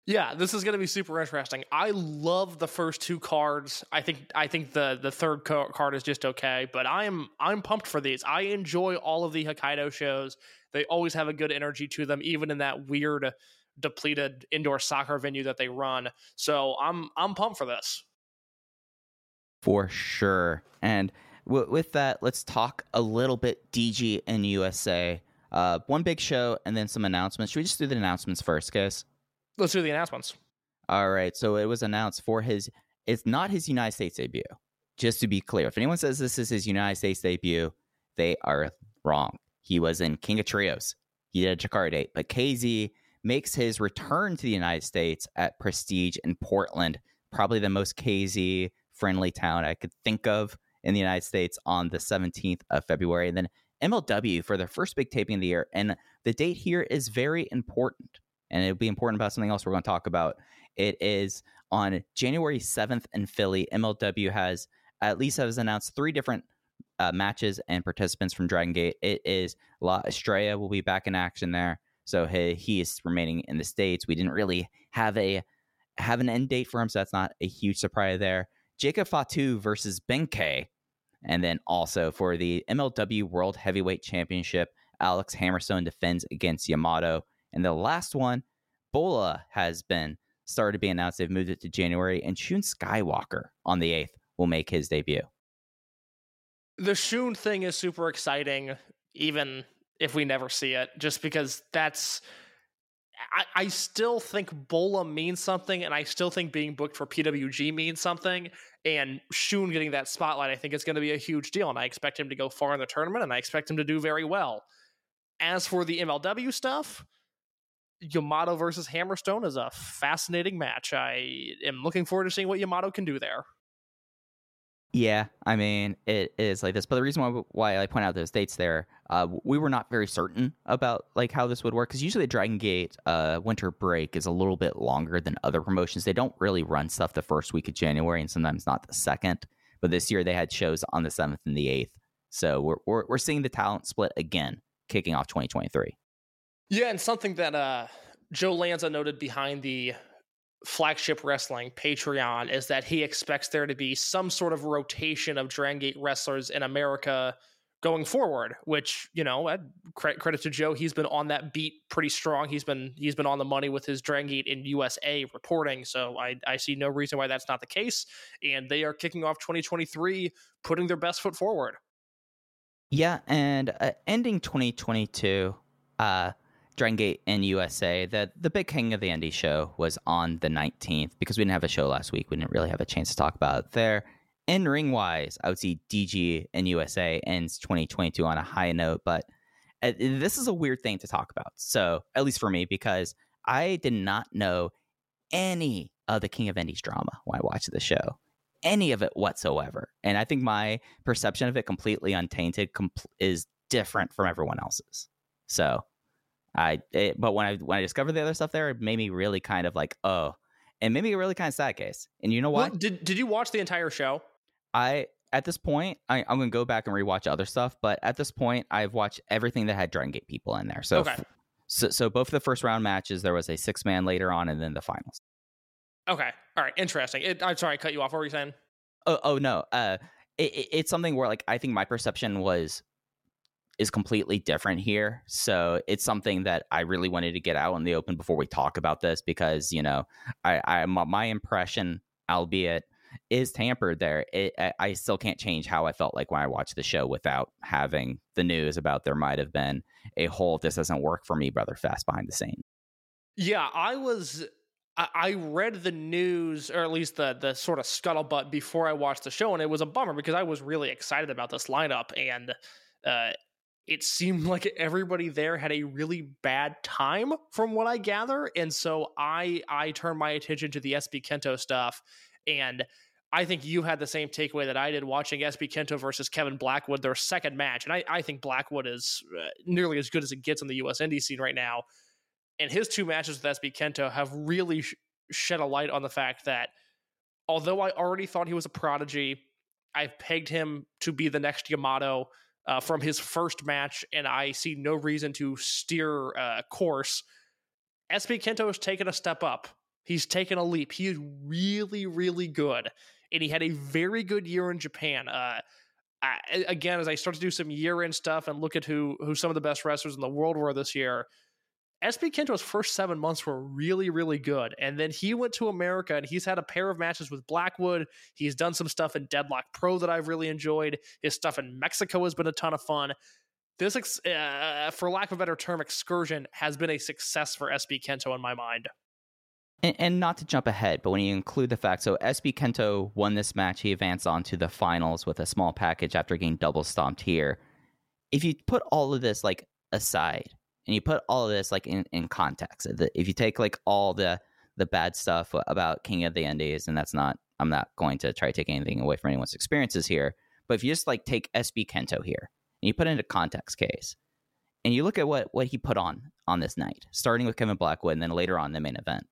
Yeah, this is going to be super interesting. I love the first two cards. I think I think the the third card is just okay, but I'm I'm pumped for these. I enjoy all of the Hokkaido shows. They always have a good energy to them, even in that weird, depleted indoor soccer venue that they run. So I'm I'm pumped for this. For sure. And w- with that, let's talk a little bit DG and USA. Uh, one big show and then some announcements. Should we just do the announcements first, guys? Let's do the announcements. All right. So it was announced for his. It's not his United States debut. Just to be clear, if anyone says this is his United States debut, they are wrong. He was in King of Trios. He did a Chikara date, but KZ makes his return to the United States at Prestige in Portland, probably the most KZ friendly town I could think of in the United States on the 17th of February. And then MLW for their first big taping of the year. And the date here is very important. And it'll be important about something else we're going to talk about. It is on January 7th in Philly. MLW has at least has announced three different uh, matches and participants from Dragon Gate. It is La Estrella will be back in action there. So he, he is remaining in the States. We didn't really have a have an end date for him, so that's not a huge surprise there. Jacob Fatu versus Ben-K and then also for the MLW World Heavyweight Championship, Alex Hammerstone defends against Yamato. And the last one, Bola has been started to be announced. They've moved it to January, and Shun Skywalker on the 8th will make his debut. The Shun thing is super exciting, even if we never see it, just because that's I, I still think Bola means something, and I still think being booked for PWG means something. And Shun getting that spotlight, I think is going to be a huge deal, and I expect him to go far in the tournament, and I expect him to do very well. As for the MLW stuff, Yamato versus Hammerstone is a fascinating match. I am looking forward to seeing what Yamato can do there. Yeah, I mean it is like this, but the reason why, why I point out those dates there, uh, we were not very certain about like how this would work because usually Dragon Gate uh, winter break is a little bit longer than other promotions. They don't really run stuff the first week of January and sometimes not the second. But this year they had shows on the seventh and the eighth, so we're we're, we're seeing the talent split again, kicking off 2023. Yeah, and something that uh, Joe Lanza noted behind the flagship wrestling patreon is that he expects there to be some sort of rotation of dragon gate wrestlers in america going forward which you know credit to joe. He's been on that beat pretty strong. He's been he's been on the money with his dragon gate in usa reporting so i i see no reason why that's not the case and they are kicking off 2023 putting their best foot forward. Yeah and uh, ending 2022 uh Dragon Gate in USA, that the big king of the indie show was on the 19th because we didn't have a show last week. We didn't really have a chance to talk about it there. In ring wise, I would see DG in USA ends 2022 on a high note, but uh, this is a weird thing to talk about. So, at least for me, because I did not know any of the King of Indies drama when I watched the show, any of it whatsoever. And I think my perception of it completely untainted compl- is different from everyone else's. So, I it, but when I when I discovered the other stuff there, it made me really kind of like oh, and made me really kind of sad case. And you know what? Well, did did you watch the entire show? I at this point I, am gonna go back and rewatch other stuff, but at this point I've watched everything that had Dragon Gate people in there. So okay. so, so both the first round matches there was a six man later on, and then the finals. Okay, all right, interesting. It, I'm sorry, I cut you off. What were you saying? Oh, oh no. Uh, it, it's something where like I think my perception was is completely different here. So it's something that I really wanted to get out in the open before we talk about this because you know I, I my impression, albeit is tampered there, it, I, I still can't change how I felt like when I watched the show without having the news about there might have been a whole this doesn't work for me, brother, fast behind the scene. Yeah, I was. I I read the news, or at least the the sort of scuttlebutt before I watched the show, and it was a bummer because I was really excited about this lineup, and uh, it seemed like everybody there had a really bad time, from what I gather, and so I I turned my attention to the SB Kento stuff, and I think you had the same takeaway that I did watching SB Kento versus Kevin Blackwood, their second match, and I I think Blackwood is uh, nearly as good as it gets in the U.S. indie scene right now and his two matches with SB Kento have really sh- shed a light on the fact that although I already thought he was a prodigy, I've pegged him to be the next Yamato uh, from his first match, and I see no reason to steer uh, course. SB Kento has taken a step up. He's taken a leap. He is really, really good, and he had a very good year in Japan. Uh, I, again, as I start to do some year-end stuff and look at who who some of the best wrestlers in the world were this year, SB Kento's first seven months were really, really good. And then he went to America and he's had a pair of matches with Blackwood. He's done some stuff in Deadlock Pro that I've really enjoyed. His stuff in Mexico has been a ton of fun. This, ex- uh, for lack of a better term, excursion has been a success for SB Kento in my mind. And, and not to jump ahead, but when you include the fact, so SB Kento won this match, he advanced on to the finals with a small package after getting double stomped here. If you put all of this like aside, and you put all of this like in, in context if you take like all the the bad stuff about king of the indies and that's not i'm not going to try to take anything away from anyone's experiences here but if you just like take sb kento here and you put it into context case and you look at what what he put on on this night starting with kevin blackwood and then later on the main event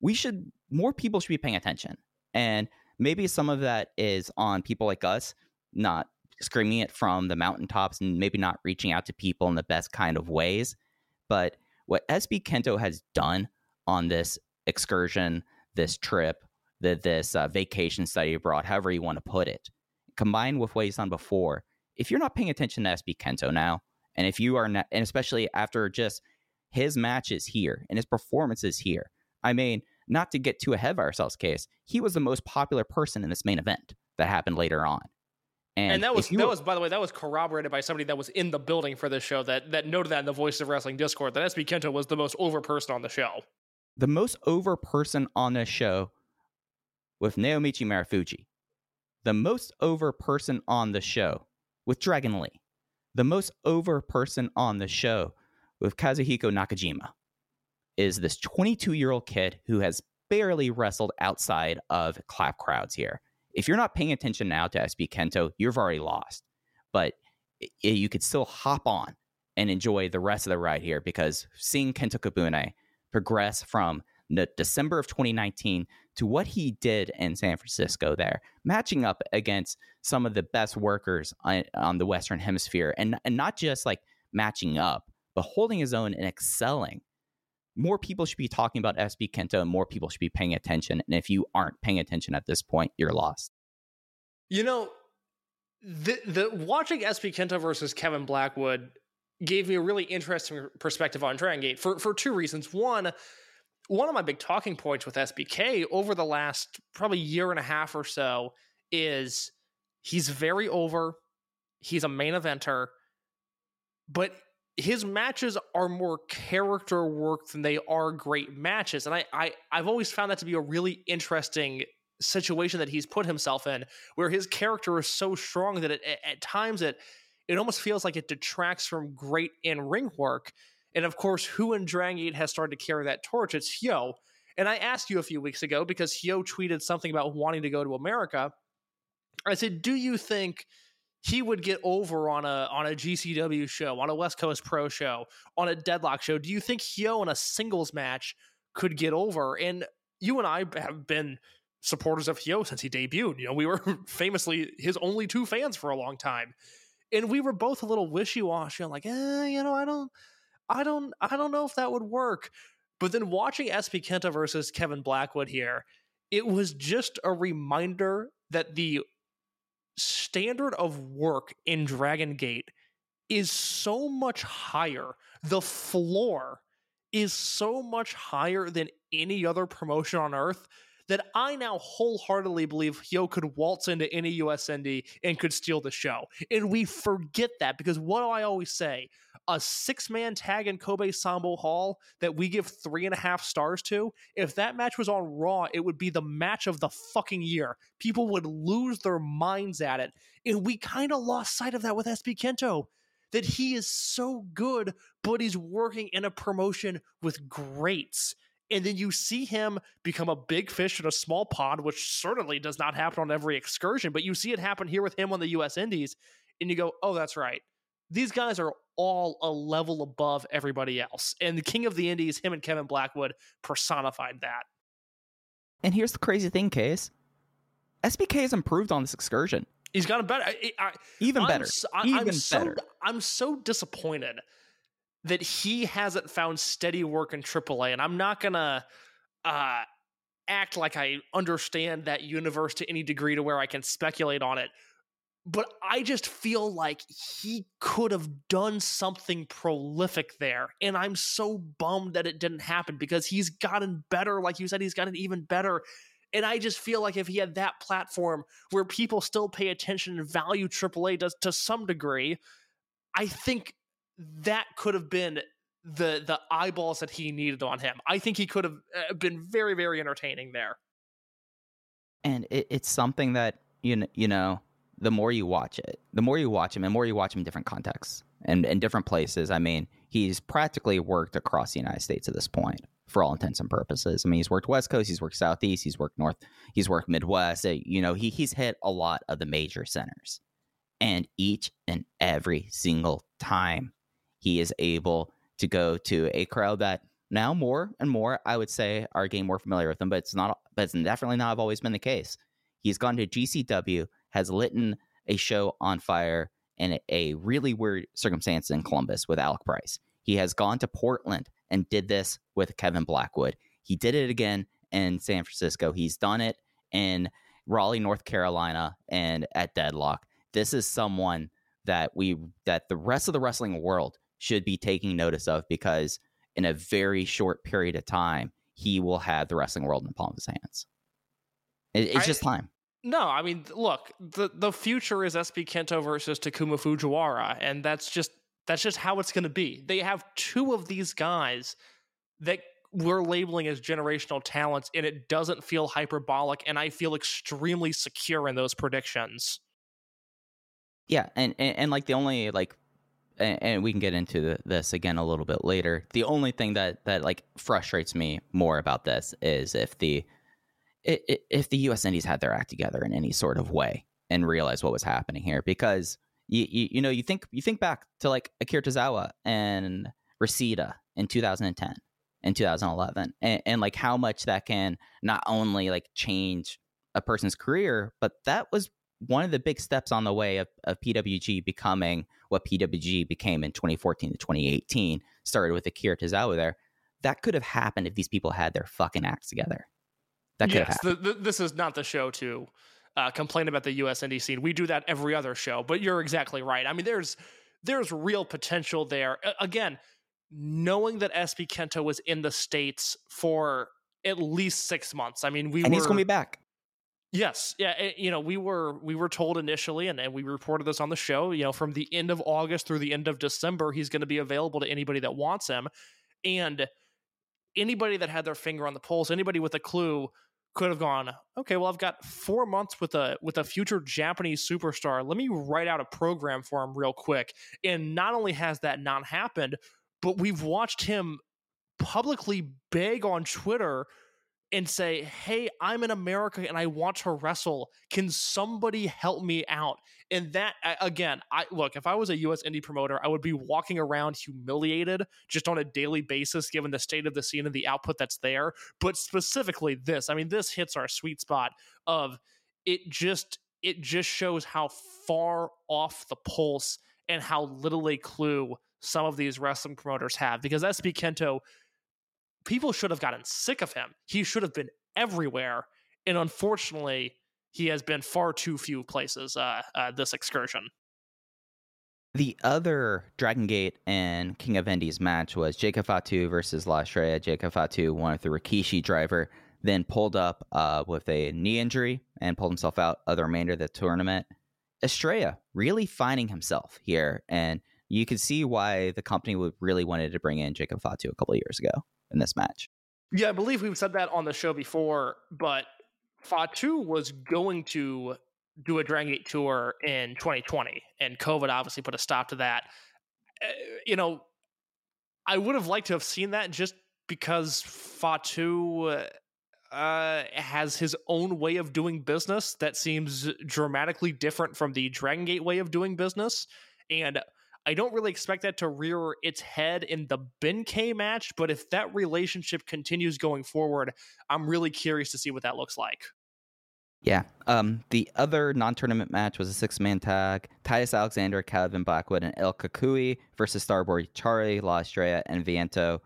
we should more people should be paying attention and maybe some of that is on people like us not screaming it from the mountaintops and maybe not reaching out to people in the best kind of ways. But what SB Kento has done on this excursion, this trip, the, this uh, vacation study abroad, however you want to put it, combined with what he's done before, if you're not paying attention to SB Kento now, and if you are not, and especially after just his matches here and his performances here, I mean, not to get too ahead of ourselves, case, he was the most popular person in this main event that happened later on. And, and, that was that was by the way that was corroborated by somebody that was in the building for this show that that noted that in the Voice of Wrestling Discord that SB Kento was the most over person on the show. The most over person on this show with Naomichi Marufuji. The most over person on the show with Dragon Lee. The most over person on the show with Katsuhiko Nakajima is this 22 year old kid who has barely wrestled outside of clap crowds here if you're not paying attention now to SB Kento, you've already lost. But you could still hop on and enjoy the rest of the ride here because seeing Kento Kobune progress from the December of 2019 to what he did in San Francisco there, matching up against some of the best workers on, on the Western Hemisphere, and, and not just like matching up, but holding his own and excelling more people should be talking about SB Kento and more people should be paying attention. And if you aren't paying attention at this point, you're lost. You know, the the watching SB Kento versus Kevin Blackwood gave me a really interesting perspective on Dragon Gate for for two reasons. One, one of my big talking points with SBK over the last probably year and a half or so is he's very over. He's a main eventer, but his matches are more character work than they are great matches. And I, I I've always found that to be a really interesting situation that he's put himself in, where his character is so strong that it, at times it it almost feels like it detracts from great in ring work. And of course, who in Dragon Gate has started to carry that torch? It's Hyo. And I asked you a few weeks ago because Hyo tweeted something about wanting to go to America. I said, "Do you think?" He would get over on a on a GCW show, on a West Coast Pro show, on a Deadlock show? Do you think Hyo in a singles match could get over? And you and I have been supporters of Hyo since he debuted. You know, we were famously his only two fans for a long time, and we were both a little wishy washy. I'm like, eh, you know, I don't, I don't, I don't know if that would work. But then watching SB Kento versus Kevin Blackwood here, it was just a reminder that the standard of work in Dragon Gate is so much higher. The floor is so much higher than any other promotion on earth that I now wholeheartedly believe Hyo could waltz into any US Indy and could steal the show. And we forget that because what do I always say? A six man tag in Kobe Sambo Hall that we give three and a half stars to, if that match was on Raw, it would be the match of the fucking year. People would lose their minds at it. And we kind of lost sight of that with SB Kento that he is so good, but he's working in a promotion with greats. And then you see him become a big fish in a small pond, which certainly does not happen on every excursion, but you see it happen here with him on the US Indies. And you go, oh, that's right. These guys are all a level above everybody else. And the King of the Indies, him and Kevin Blackwood, personified that. And here's the crazy thing, Case. SBK has improved on this excursion. He's gotten better. I, I, Even I'm better. I, Even am so, better. I'm so disappointed that he hasn't found steady work in AAA, and I'm not gonna uh, act like I understand that universe to any degree to where I can speculate on it. But I just feel like he could have done something prolific there, and I'm so bummed that it didn't happen because he's gotten better. Like you said, he's gotten even better. And I just feel like if he had that platform where people still pay attention and value AAA does to some degree, I think that could have been the the eyeballs that he needed on him. I think he could have uh, been very very entertaining there. and it, it's something that you know, you know the more you watch it the more you watch him and more you watch him in different contexts and in different places i mean he's practically worked across the united states at this point for all intents and purposes i mean he's worked west coast he's worked southeast he's worked north he's worked midwest Uh, you know he, he's hit a lot of the major centers and each and every single time he is able to go to a crowd that now more and more i would say are getting more familiar with him but it's not but it's definitely not always been the case. He's gone to gcw has lit a show on fire in a, really weird circumstance in columbus with alec price. He has gone to portland and did this with kevin blackwood. He did it again in san francisco. He's done it in raleigh north carolina and at deadlock. This is someone that we that the rest of the wrestling world should be taking notice of because in a very short period of time he will have the wrestling world in the palm of his hands It- it's I- just time No, I mean, look, the the future is SB Kento versus Takuma Fujiwara, and that's just that's just how it's going to be. They have two of these guys that we're labeling as generational talents, and it doesn't feel hyperbolic, and I feel extremely secure in those predictions. Yeah, and, and and like the only like, and, and we can get into the, this again a little bit later. The only thing that that like frustrates me more about this is if the if the U.S. Indies had their act together in any sort of way and realized what was happening here, because you you, you know you think you think back to like Akira Tozawa and Reseda in 2010 and 2011, and, and like how much that can not only like change a person's career, but that was one of the big steps on the way of, of PWG becoming what PWG became in 2014 to 2018 started with Akira Tozawa there. That could have happened if these people had their fucking acts together. That could have yes, happened. the, the, this is not the show to uh, complain about the U.S. indie scene. We do that every other show, but you're exactly right. I mean, there's there's real potential there. Again, knowing that SB Kento was in the states for at least six months. I mean, we and were he's going to be back. Yes, yeah, eh, you know, we were we were told initially, and, and we reported this on the show. You know, from the end of August through the end of December, he's going to be available to anybody that wants him, and anybody that had their finger on the pulse, anybody with a clue, could have gone, okay, well, I've got four months with a with a future Japanese superstar. Let me write out a program for him real quick. And not only has that not happened, but we've watched him publicly beg on Twitter and say, "Hey, I'm in America and I want to wrestle. Can somebody help me out?" And that again, I look, if I was a US indie promoter, I would be walking around humiliated just on a daily basis given the state of the scene and the output that's there, but specifically this. I mean, this hits our sweet spot of it just it just shows how far off the pulse and how little a clue some of these wrestling promoters have because SB Kento people should have gotten sick of him. He should have been everywhere, and unfortunately, he has been far too few places. Uh, uh, this excursion. The other Dragon Gate and King of Indies match was Jacob Fatu versus La Estrella. Jacob Fatu won with the Rikishi driver. then pulled up uh, with a knee injury and pulled himself out of the remainder of the tournament. Estrella really finding himself here, and you can see why the company would really wanted to bring in Jacob Fatu a couple of years ago in this match. Yeah, I believe we've said that on the show before, but Fatu was going to do a Dragon Gate tour in 2020, and COVID obviously put a stop to that. Uh, you know, I would have liked to have seen that just because Fatu uh, has his own way of doing business that seems dramatically different from the Dragon Gate way of doing business. And I don't really expect that to rear its head in the Ben-K match, but if that relationship continues going forward, I'm really curious to see what that looks like. Yeah. Um, the other non-tournament match was a six-man tag: Titus Alexander, Kevin Blackwood, and El Cucuy versus Starboy Charlie, La Estrella, and Viento.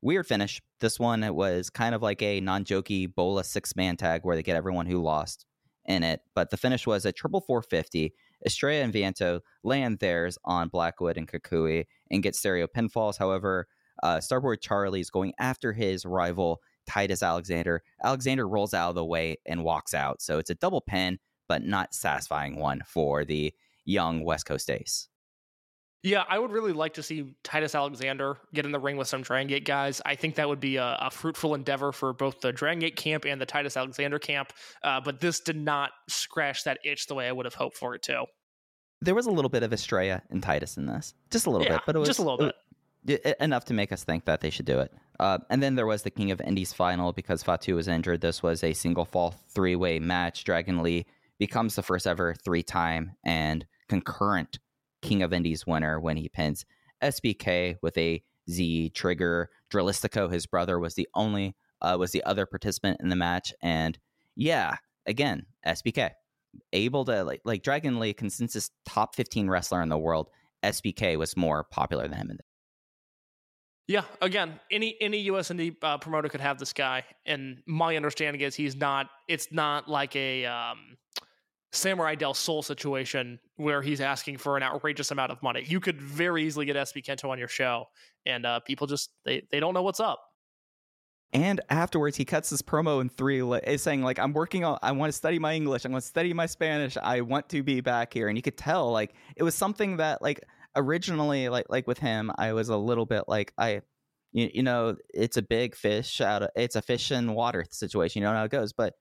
Weird finish. This one it was kind of like a non-jokey Bola six-man tag where they get everyone who lost in it, but the finish was a triple 450 Estrella and Viento land theirs on Blackwood and Kakui and get stereo pinfalls. However, uh, Starboy Charlie is going after his rival Titus Alexander. Alexander rolls out of the way and walks out. So it's a double pin, but not satisfying one for the young West Coast ace. Yeah, I would really like to see Titus Alexander get in the ring with some Dragon Gate guys. I think that would be a, a fruitful endeavor for both the Dragon Gate camp and the Titus Alexander camp. Uh, but this did not scratch that itch the way I would have hoped for it to. There was a little bit of Estrella and Titus in this, just a little yeah, bit, but it was just a little bit. It, enough to make us think that they should do it. Uh, and then there was the King of Indies final because Fatu was injured. This was a single fall three way match. Dragon Lee becomes the first ever three time and concurrent King of Indies winner when he pins SBK with a Z trigger. Dralistico, his brother, was the only uh, was the other participant in the match, and yeah, again SBK able to like like Dragon Lee consensus top fifteen wrestler in the world. SBK was more popular than him. In yeah, again, any any US indie uh, promoter could have this guy, and my understanding is he's not. It's not like a um, Samurai Del Sol situation where he's asking for an outrageous amount of money. You could very easily get SB Kento on your show, and uh, people just they they don't know what's up. And afterwards, he cuts his promo in three, saying like, "I'm working on. I want to study my English. I want to study my Spanish. I want to be back here." And you could tell like it was something that like originally like like with him, I was a little bit like I, you, you know, it's a big fish out of it's a fish in water situation. You know how it goes, but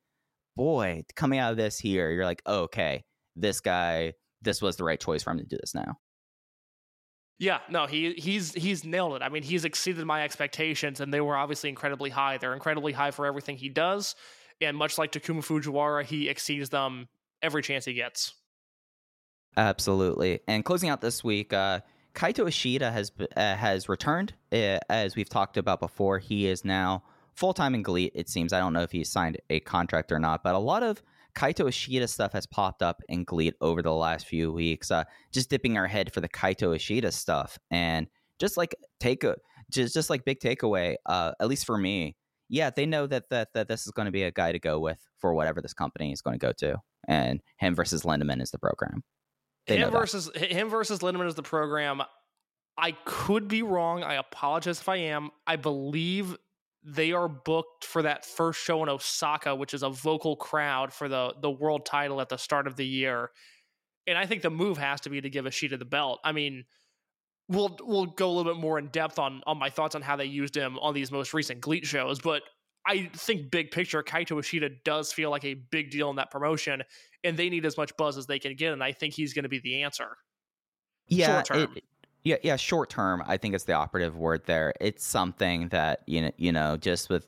boy, coming out of this here, you're like, oh, okay, this guy, this was the right choice for him to do this now. Yeah, no, he he's he's nailed it. I mean, he's exceeded my expectations, and they were obviously incredibly high. They're incredibly high for everything he does, and much like Takuma Fujiwara, he exceeds them every chance he gets. Absolutely. And closing out this week, uh, Kaito Ishida has uh, has returned, uh, as we've talked about before. He is now full time in GLEAT, it seems. I don't know if he signed a contract or not, but a lot of Kaito Ishida stuff has popped up in GLEAT over the last few weeks. Uh, just dipping our head for the Kaito Ishida stuff, and just like take a just just like big takeaway. Uh, at least for me, yeah, they know that that that this is going to be a guy to go with for whatever this company is going to go to, and him versus Lindaman is the program. They him versus him versus Lindaman is the program. I could be wrong. I apologize if I am. I believe they are booked for that first show in Osaka, which is a vocal crowd for the the world title at the start of the year. And I think the move has to be to give Ishida the belt. I mean, we'll we'll go a little bit more in depth on on my thoughts on how they used him on these most recent GLEAT shows, but I think big picture, Kaito Ishida does feel like a big deal in that promotion, and they need as much buzz as they can get, and I think he's going to be the answer. Yeah, it, yeah, yeah. Short term, I think it's the operative word there. It's something that you know, you know, just with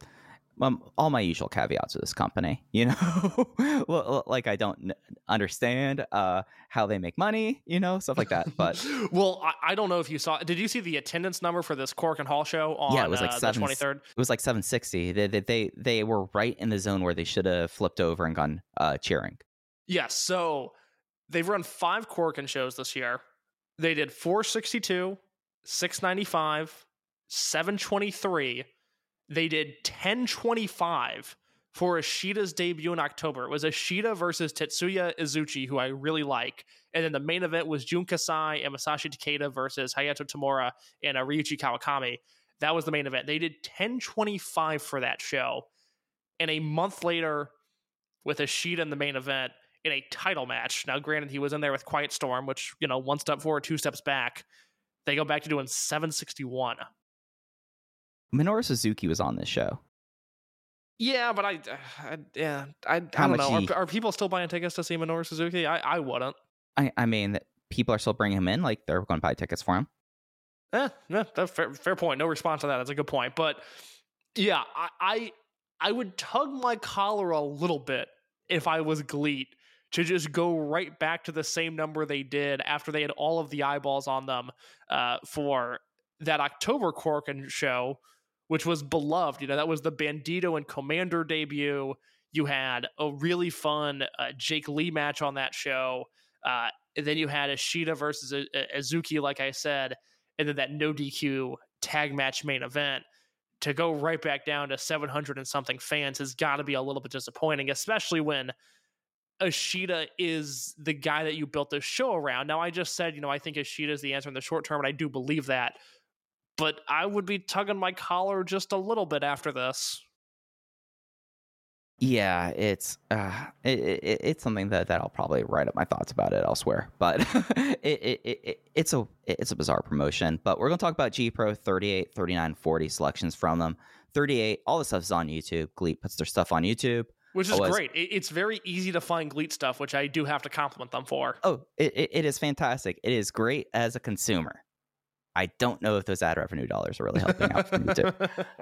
um, all my usual caveats with this company. You know, well, like I don't understand uh, how they make money. You know, stuff like that. But well, I, I, don't know if you saw. Did you see the attendance number for this Korakuen Hall show on? Yeah, it was like uh, twenty third. It was like seven sixty. They, they they they were right in the zone where they should have flipped over and gone uh, cheering. Yes. So they've run five Korakuen shows this year. They did 462, 695, 723. They did 1025 for Ishida's debut in October. It was Ishida versus Tetsuya Izuchi, who I really like. And then the main event was Jun Kasai and Masashi Takeda versus Hayato Tamura and Ryuichi Kawakami. That was the main event. They did 1025 for that show. and a month later, with Ishida in the main event in a title match. Now, granted, he was in there with Quiet Storm, which you know, one step forward, two steps back. They go back to doing 761. Minoru Suzuki was on this show. Yeah, but I, I yeah, I, I don't know. he- Are, are people still buying tickets to see Minoru Suzuki? I, I wouldn't. I, I mean, people are still bringing him in. Like they're going to buy tickets for him. Eh, yeah, that's fair, fair point. No response to that. That's a good point. But yeah, I, I I would tug my collar a little bit if I was GLEAT to just go right back to the same number they did after they had all of the eyeballs on them uh, for that October Korakuen show, which was beloved. You know, that was the Bandido and Komander debut. You had a really fun uh, Jake Lee match on that show. Uh, and then you had Ishida versus A- A- Izuchi, like I said, and then that no DQ tag match main event. To go right back down to 700 and something fans has got to be a little bit disappointing, especially when Ishida is the guy that you built this show around. Now, I just said, you know, I think Ishida is the answer in the short term, and I do believe that. But I would be tugging my collar just a little bit after this. Yeah, it's uh, it, it, it's something that, that I'll probably write up my thoughts about it elsewhere. But it, it, it, it it's a it's a bizarre promotion. But we're gonna talk about G Pro 38, 39, 40 selections from them. 38, all the stuff is on YouTube. GLEAT puts their stuff on YouTube. Which is great. It- It's very easy to find GLEAT stuff, which I do have to compliment them for. Oh, it, it, is fantastic. It is great as a consumer. I don't know if those ad revenue dollars are really helping out for.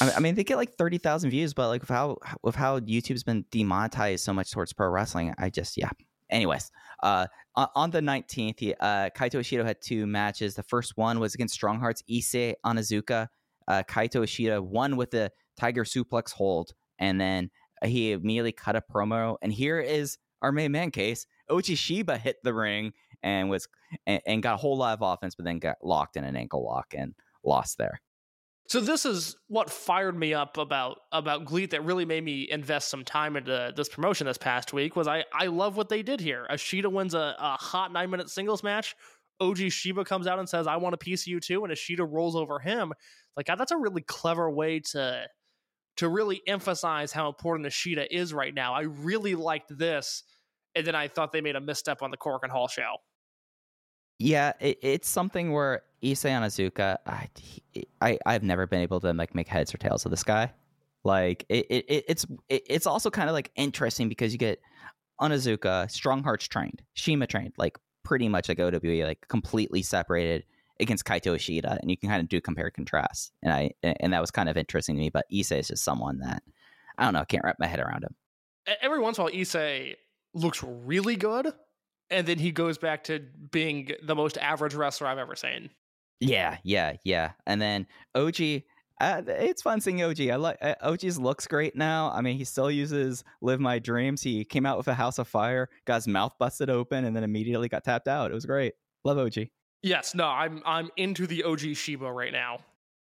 I mean, I mean, they get like thirty thousand views, but like with how with how YouTube's been demonetized so much towards pro wrestling, I just yeah. Anyways, uh, on, the nineteenth, uh, Kaito Ishida had two matches. The first one was against Strong Hearts Issei Onizuka. Uh, Kaito Ishida won with the Tiger Suplex hold, and then he immediately cut a promo. And here is our main man case. Ochi Shiba hit the ring and was and, and got a whole lot of offense, but then got locked in an ankle lock and lost there. So this is what fired me up about about GLEAT that really made me invest some time into this promotion this past week was I I love what they did here. Ishida wins a, a hot nine minute singles match. OG Shiba comes out and says, I want a piece of you too, and Ishida rolls over him. Like that's a really clever way to to really emphasize how important Ishida is right now. I really liked this. And then I thought they made a misstep on the Korakuen Hall show. Yeah, it, it's something where Issei Onizuka, I, I, I've never been able to like make heads or tails of this guy. Like it, it, it it's it, it's also kind of like interesting because you get Onizuka, Strong Hearts trained, CIMA trained, like pretty much like OWE, like completely separated against Kaito Ishida, and you can kind of do compare and contrast. And I and that was kind of interesting to me. But Issei is just someone that I don't know, I can't wrap my head around him. Every once in a while Issei looks really good and then he goes back to being the most average wrestler I've ever seen. Yeah, yeah, yeah. And then OG, uh, it's fun seeing OG. I like uh, OG's looks great now. I mean, he still uses "Live My Dreams." He came out with a House of Fire, got his mouth busted open, and then immediately got tapped out. It was great. Love OG. Yes, no, I'm I'm into the OG Shiba right now.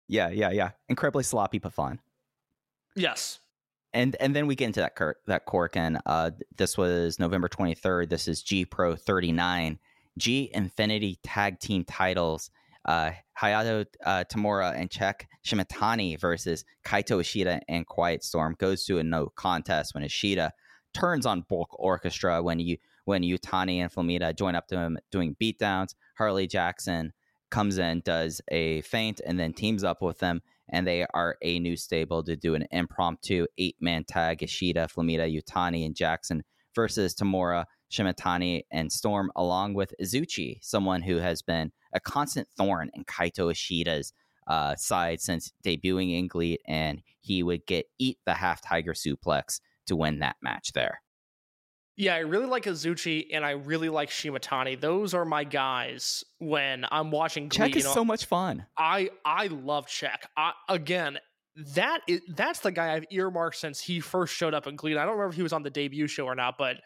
Yeah, yeah, yeah. Incredibly sloppy but fun. Yes. And and then we get into that cur- that cork, and uh, this was November twenty third. This is G Pro thirty nine, G Infinity Tag Team Titles. Uh, Hayato uh, Tamura and Check Shimatani versus Kaito Ishida and Quiet Storm goes to a no contest when Ishida turns on Bulk Orchestra when you when Utani and Flamita join up to him doing beatdowns. Hartley Jackson comes in, does a feint, and then teams up with them and they are a new stable to do an impromptu eight man tag Ishida, Flamita, Utani, and Jackson versus Tamura, Shimatani, and Storm, along with Izuchi, someone who has been a constant thorn in Kaito Ishida's uh, side since debuting in GLEAT, and he would get eat the half tiger suplex to win that match there. Yeah, I really like Izuchi and I really like Shimatani. Those are my guys when I'm watching GLEAT. Check you is know, so much fun. I I love Check. I, again, that is that's the guy I've earmarked since he first showed up in GLEAT. I don't remember if he was on the debut show or not, but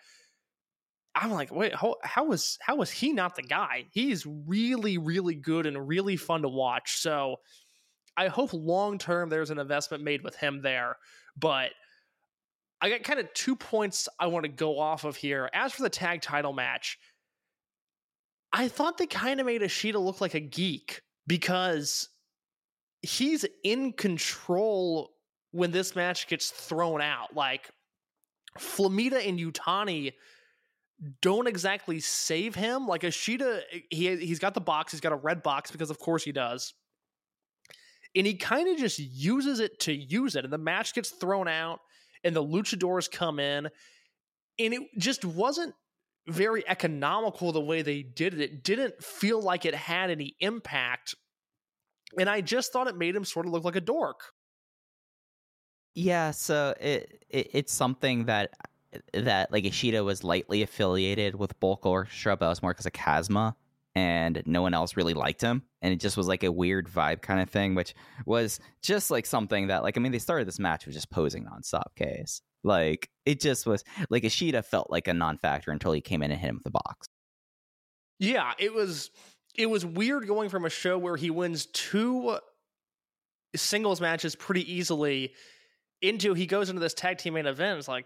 I'm like, wait, how how was how was he not the guy? He's really really good and really fun to watch. So I hope long term there's an investment made with him there. But I got kind of two points I want to go off of here. As for the tag title match, I thought they kind of made Ishida look like a geek because he's in control when this match gets thrown out. Like Flamita and Utani don't exactly save him. Like Ishida, he he's got the box, he's got a red box because of course he does. And he kind of just uses it to use it. And the match gets thrown out, and the luchadors come in. And it just wasn't very economical the way they did it. It didn't feel like it had any impact. And I just thought it made him sort of look like a dork. Yeah, so it, it it's something that that like Ishida was lightly affiliated with Bulk Orchestra, but it was more because of Kazma, and no one else really liked him, and it just was like a weird vibe kind of thing, which was just like something that like I mean they started this match with just posing nonstop, case like it just was like Ishida felt like a non-factor until he came in and hit him with the box. Yeah, it was it was weird going from a show where he wins two singles matches pretty easily into he goes into this tag team main event. It's like,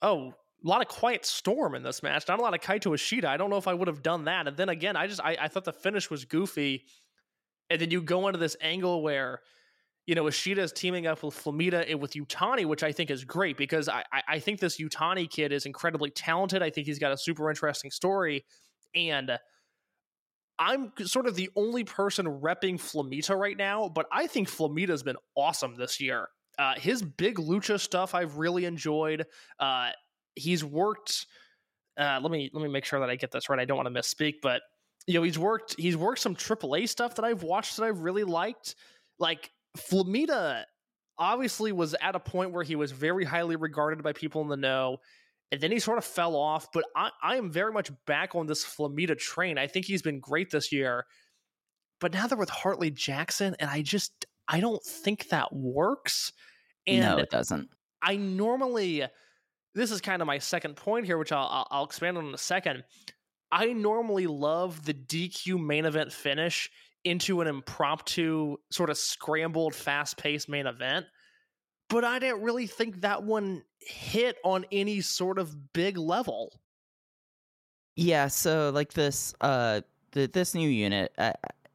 oh, a lot of quiet storm in this match. Not a lot of Kaito Ishida. I don't know if I would have done that. And then again, I just I, I thought the finish was goofy. And then you go into this angle where, you know, Ishida is teaming up with Flamita and with Utani, which I think is great because I, I think this Utani kid is incredibly talented. I think he's got a super interesting story. And I'm sort of the only person repping Flamita right now, but I think Flamita's been awesome this year. Uh, his big lucha stuff I've really enjoyed. Uh, he's worked. Uh, let me let me make sure that I get this right. I don't want to misspeak, but you know he's worked he's worked some AAA stuff that I've watched that I've really liked. Like Flamita obviously was at a point where he was very highly regarded by people in the know. And then he sort of fell off, but I, I am very much back on this Flamita train. I think he's been great this year. But now they're with Hartley Jackson, and I just I don't think that works. And no, it doesn't. I normally, this is kind of my second point here, which I'll, I'll, expand on in a second. I normally love the DQ main event finish into an impromptu, sort of scrambled, fast paced main event. But I didn't really think that one hit on any sort of big level. Yeah, so like this, uh, the, this new unit, uh,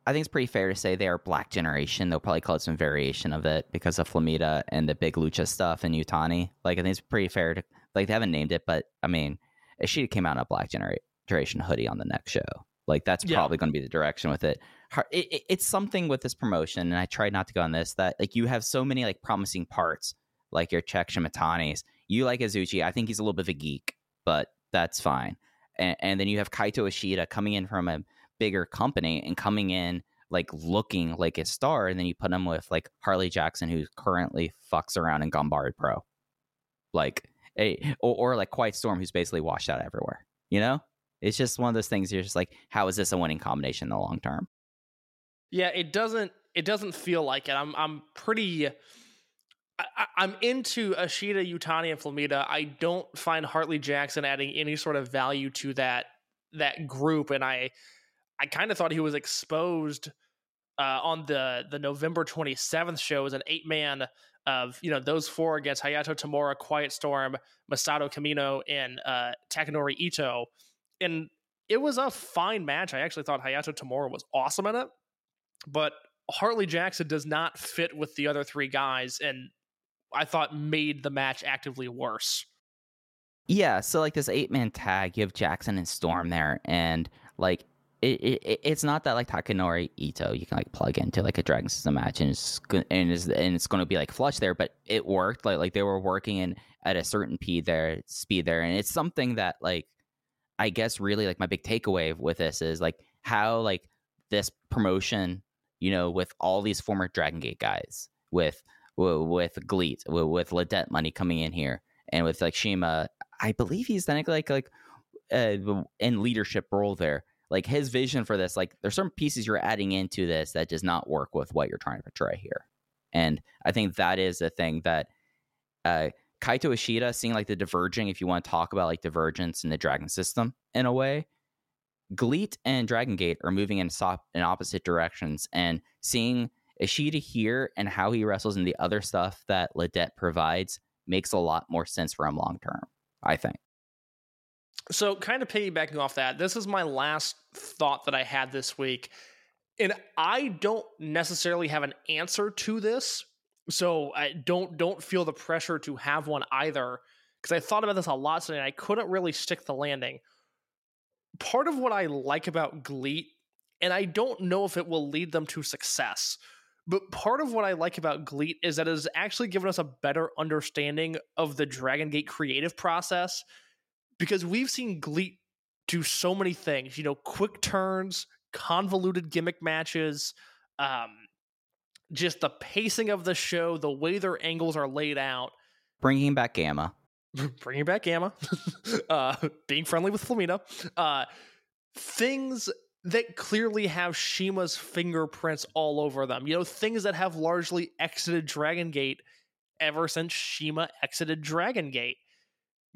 I think it's pretty fair to say they are Black Generation. They'll probably call it some variation of it because of Flamita and the big Lucha stuff and Utani. Like I think it's pretty fair to like they haven't named it, but I mean, she came out in a Black Generation hoodie on the next show. Like that's Yeah. probably going to be the direction with it. Har- it, it. It's something with this promotion, and I tried not to go on this that like you have so many like promising parts, like your Check Shimatanis. You like Izuchi. I think he's a little bit of a geek, but that's fine. And, and then you have Kaito Ishida coming in from a bigger company and coming in like looking like a star, and then you put him with like Hartley Jackson, who currently fucks around in Ganbare Pro, like a or, or like Quiet Storm, who's basically washed out everywhere. You know, it's just one of those things. You're just like, how is this a winning combination in the long term? Yeah, it doesn't. It doesn't feel like it. I'm. I'm pretty. I, I'm into Ishida, Utani, and Flamita. I don't find Hartley Jackson adding any sort of value to that that group, and I, I kind of thought he was exposed uh, on the the November 27th show as an eight man of you know those four against Hayato Tamura, Quiet Storm, Masato Kamino, and uh, Takanori Ito, and it was a fine match. I actually thought Hayato Tamura was awesome in it, but Hartley Jackson does not fit with the other three guys, and I thought made the match actively worse. Yeah, so like this eight man tag, you have Jackson and Storm there, and like it, it it's not that like Takanori Ito you can like plug into like a Dragon System match and it's and is and it's going to be like flush there, but it worked. Like like they were working in at a certain speed there, speed there, and it's something that like I guess really like my big takeaway with this is like how like this promotion, you know, with all these former Dragon Gate guys, with with, with Gleet, with, with LIDET money coming in here, and with like CIMA, I believe he's then like like uh, in leadership role there. Like his vision for this, like there's certain pieces you're adding into this that does not work with what you're trying to portray here, and I think that is a thing that uh, Kaito Ishida seeing like the diverging, if you want to talk about like divergence in the Dragon system in a way. GLEAT and Dragon Gate are moving in, sop- in opposite directions, and seeing Ishida here and how he wrestles and the other stuff that LIDET provides makes a lot more sense for him long term. I think. So, kind of piggybacking off that, this is my last thought that I had this week. And I don't necessarily have an answer to this. So I don't don't feel the pressure to have one either. Because I thought about this a lot today and I couldn't really stick the landing. Part of what I like about GLEAT, and I don't know if it will lead them to success, but part of what I like about GLEAT is that it has actually given us a better understanding of the Dragon Gate creative process because we've seen GLEAT do so many things, you know, quick turns, convoluted gimmick matches, um, just the pacing of the show, the way their angles are laid out. Bringing back Gamma. bringing back Gamma, uh, being friendly with Flamita, uh, things that clearly have CIMA's fingerprints all over them. You know, things that have largely exited Dragon Gate ever since CIMA exited Dragon Gate.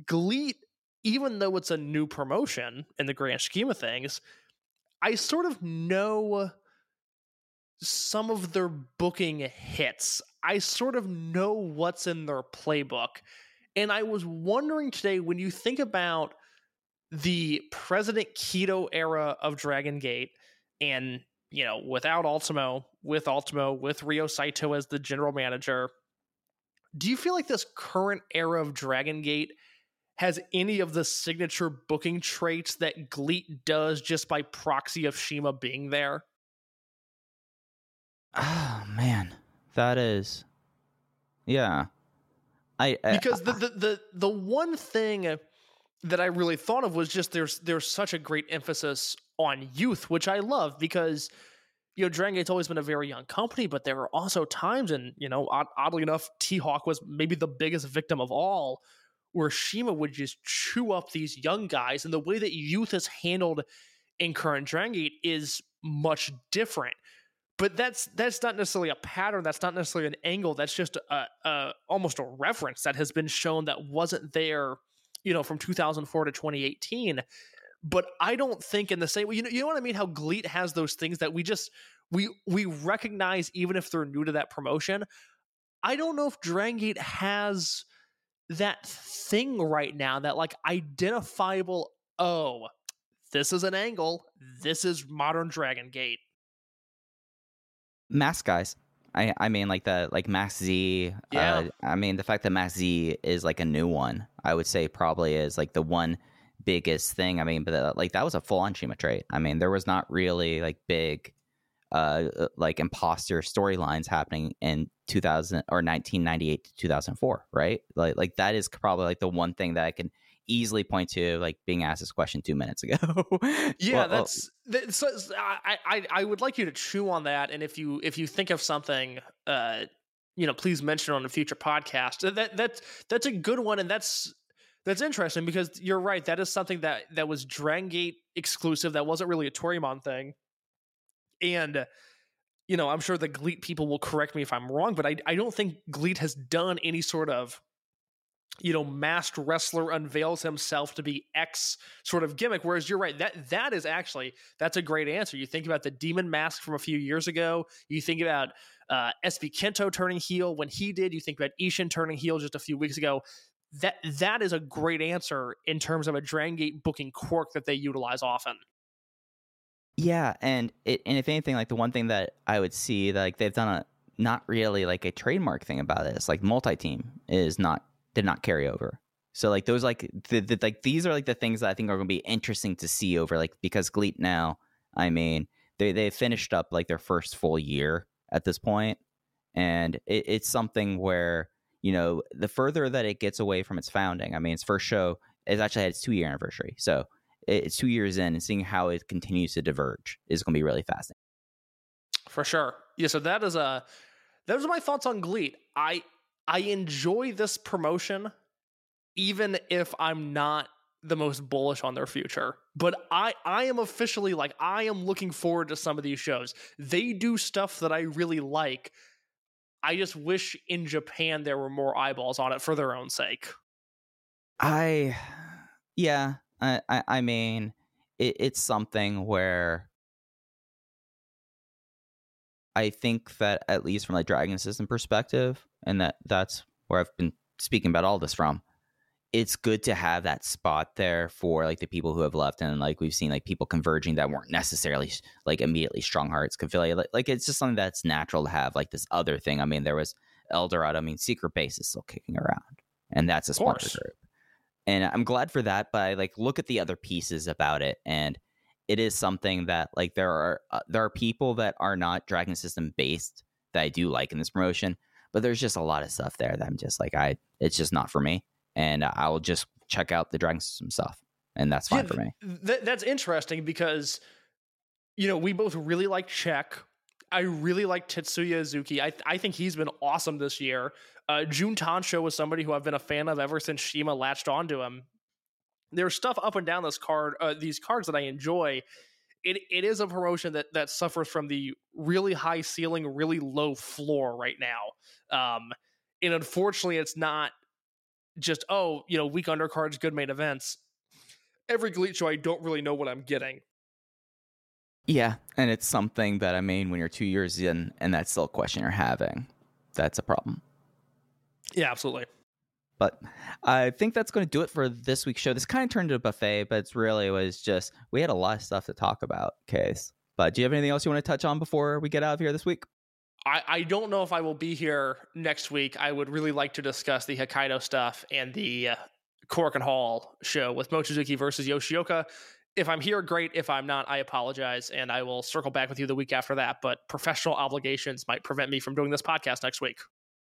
GLEAT, even though it's a new promotion in the grand scheme of things, I sort of know some of their booking hits. I sort of know what's in their playbook. And I was wondering today when you think about the President Keto era of Dragon Gate, and you know, without Ultimo, with Ultimo, with Ryo Saito as the general manager, do you feel like this current era of Dragon Gate has any of the signature booking traits that GLEAT does just by proxy of CIMA being there? Oh man, that is, yeah. I, I because the, the the the one thing that I really thought of was just there's there's such a great emphasis on youth, which I love because you know Dragon Gate's always been a very young company, but there are also times, and you know, odd, oddly enough, T Hawk was maybe the biggest victim of all, where CIMA would just chew up these young guys, and the way that youth is handled in current Dragon Gate is much different. But that's that's not necessarily a pattern. That's not necessarily an angle. That's just a, a almost a reference that has been shown that wasn't there you know, from 2004 to 2018. But I don't think in the same way, you know, you know what I mean? How GLEAT has those things that we just we we recognize even if they're new to that promotion. I don't know if Dragon Gate has that thing right now that like identifiable. Oh, this is an angle. This is modern Dragon Gate. Mask guys. I I mean like the like Max Z. Yeah. Uh, I mean the fact that Max Z is like a new one. I would say probably is like the one biggest thing. I mean, but uh, like that was a full on CIMA trait. I mean, there was not really like big, uh, uh like imposter storylines happening in 2000 or 1998 to 2004, right? Like, like that is probably like the one thing that I can easily point to, like being asked this question two minutes ago. yeah, well, that's, that's so, I, I I would like you to chew on that, and if you if you think of something, uh, you know, please mention on a future podcast. That that's that's a good one, and that's that's interesting because you're right. That is something that that was Dragon Gate exclusive. That wasn't really a Toryumon thing, and you know, I'm sure the GLEAT people will correct me if I'm wrong, but I I don't think GLEAT has done any sort of you know, masked wrestler unveils himself to be X sort of gimmick. Whereas you're right, that that is actually that's a great answer. You think about the demon mask from a few years ago. You think about uh, SB Kento turning heel when he did. You think about Ishin turning heel just a few weeks ago. That that is a great answer in terms of a Dragon Gate booking quirk that they utilize often. Yeah, and it and if anything, like the one thing that I would see, like they've done a not really like a trademark thing about this. Like multi team is not did not carry over. So like those like the, the, like these are like the things that I think are going to be interesting to see over like because GLEAT now, I mean they they finished up like their first full year at this point, and it, it's something where you know the further that it gets away from its founding, I mean its first show it's actually had its two year anniversary, so it's two years in and seeing how it continues to diverge is going to be really fascinating. For sure, yeah. So that is a those are my thoughts on GLEAT. I I enjoy this promotion, even if I'm not the most bullish on their future. But I I am officially like I am looking forward to some of these shows. They do stuff that I really like. I just wish in Japan there were more eyeballs on it for their own sake. I yeah, I I, I mean it, it's something where I think that at least from like Dragon System perspective, and that that's where I've been speaking about all this from. It's good to have that spot there for like the people who have left, and like we've seen like people converging that weren't necessarily like immediately strong hearts. Feel like, like it's just something that's natural to have like this other thing. I mean, there was El Dorado, I mean, Secret Base is still kicking around, and that's a course. group. And I'm glad for that, but I like look at the other pieces about it, and it is something that like there are uh, there are people that are not Dragon System based that I do like in this promotion, but there's just a lot of stuff there that I'm just like I it's just not for me, and I will just check out the Dragon System stuff, and that's fine Yeah, for me. Th- that's interesting because you know we both really like Check. I really like Tetsuya Izuchi. I I think he's been awesome this year. Uh, Jun Tancho was somebody who I've been a fan of ever since CIMA latched onto him. There's stuff up and down this card, uh, these cards that I enjoy. It it is a promotion that that suffers from the really high ceiling, really low floor right now. Um, and unfortunately, it's not just oh you know weak undercards, good main events. Every GLEAT show, I don't really know what I'm getting. Yeah, and it's something that I mean, when you're two years in, and that's still a question you're having, that's a problem. Yeah, absolutely. But I think that's going to do it for this week's show. This kind of turned into a buffet, but it's really was just we had a lot of stuff to talk about. Case, but do you have anything else you want to touch on before we get out of here this week? I, I don't know if I will be here next week. I would really like to discuss the Hokkaido stuff and the uh, Korakuen Hall show with Mochizuki versus Yoshioka. If I'm here, great. If I'm not, I apologize, and I will circle back with you the week after that. But professional obligations might prevent me from doing this podcast next week.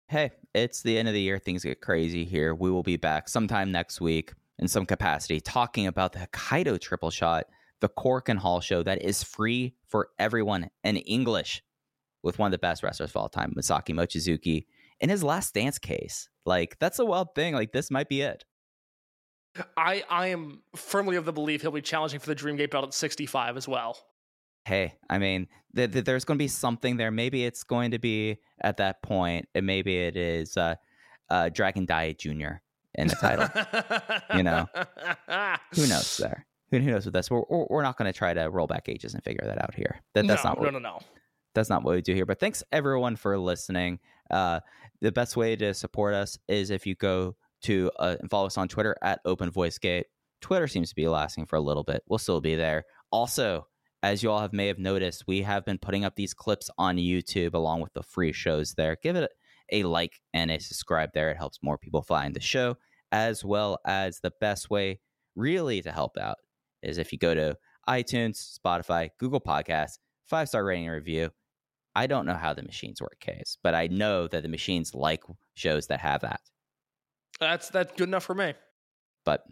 Hey, it's the end of the year. Things get crazy here. We will be back sometime next week in some capacity talking about the Hokkaido triple shot, the Korakuen Hall show that is free for everyone in English with one of the best wrestlers of all time, Masaaki Mochizuki, in his last dance case. Like, that's a wild thing. Like, this might be it. I I am firmly of the belief he'll be challenging for the Dreamgate belt at 65 as well. Hey, I mean, th- th- there's going to be something there. Maybe it's going to be at that point, and maybe it is uh, uh, Dragon Diet Jr. in the title. You know, who knows there? Who, who knows with this? We're, we're we're not going to try to roll back ages and figure that out here. That, that's no, not what no, no, no. that's not what we do here. But thanks everyone for listening. Uh, the best way to support us is if you go to uh, follow us on Twitter at Open Voice Gate. Twitter seems to be lasting for a little bit. We'll still be there. Also, as you all have may have noticed, we have been putting up these clips on YouTube along with the free shows there. Give it a like and a subscribe there. It helps more people find the show, as well as the best way really to help out is if you go to iTunes, Spotify, Google Podcasts, five star rating and review. I don't know how the machines work, case, but I know that the machines like shows that have that. That's that's good enough for me. But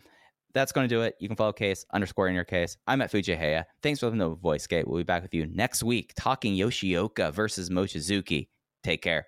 that's going to do it. You can follow Case underscore in your case. I'm at Fujihaya. Thanks for listening to Voice Gate. We'll be back with you next week talking Yoshioka versus Mochizuki. Take care.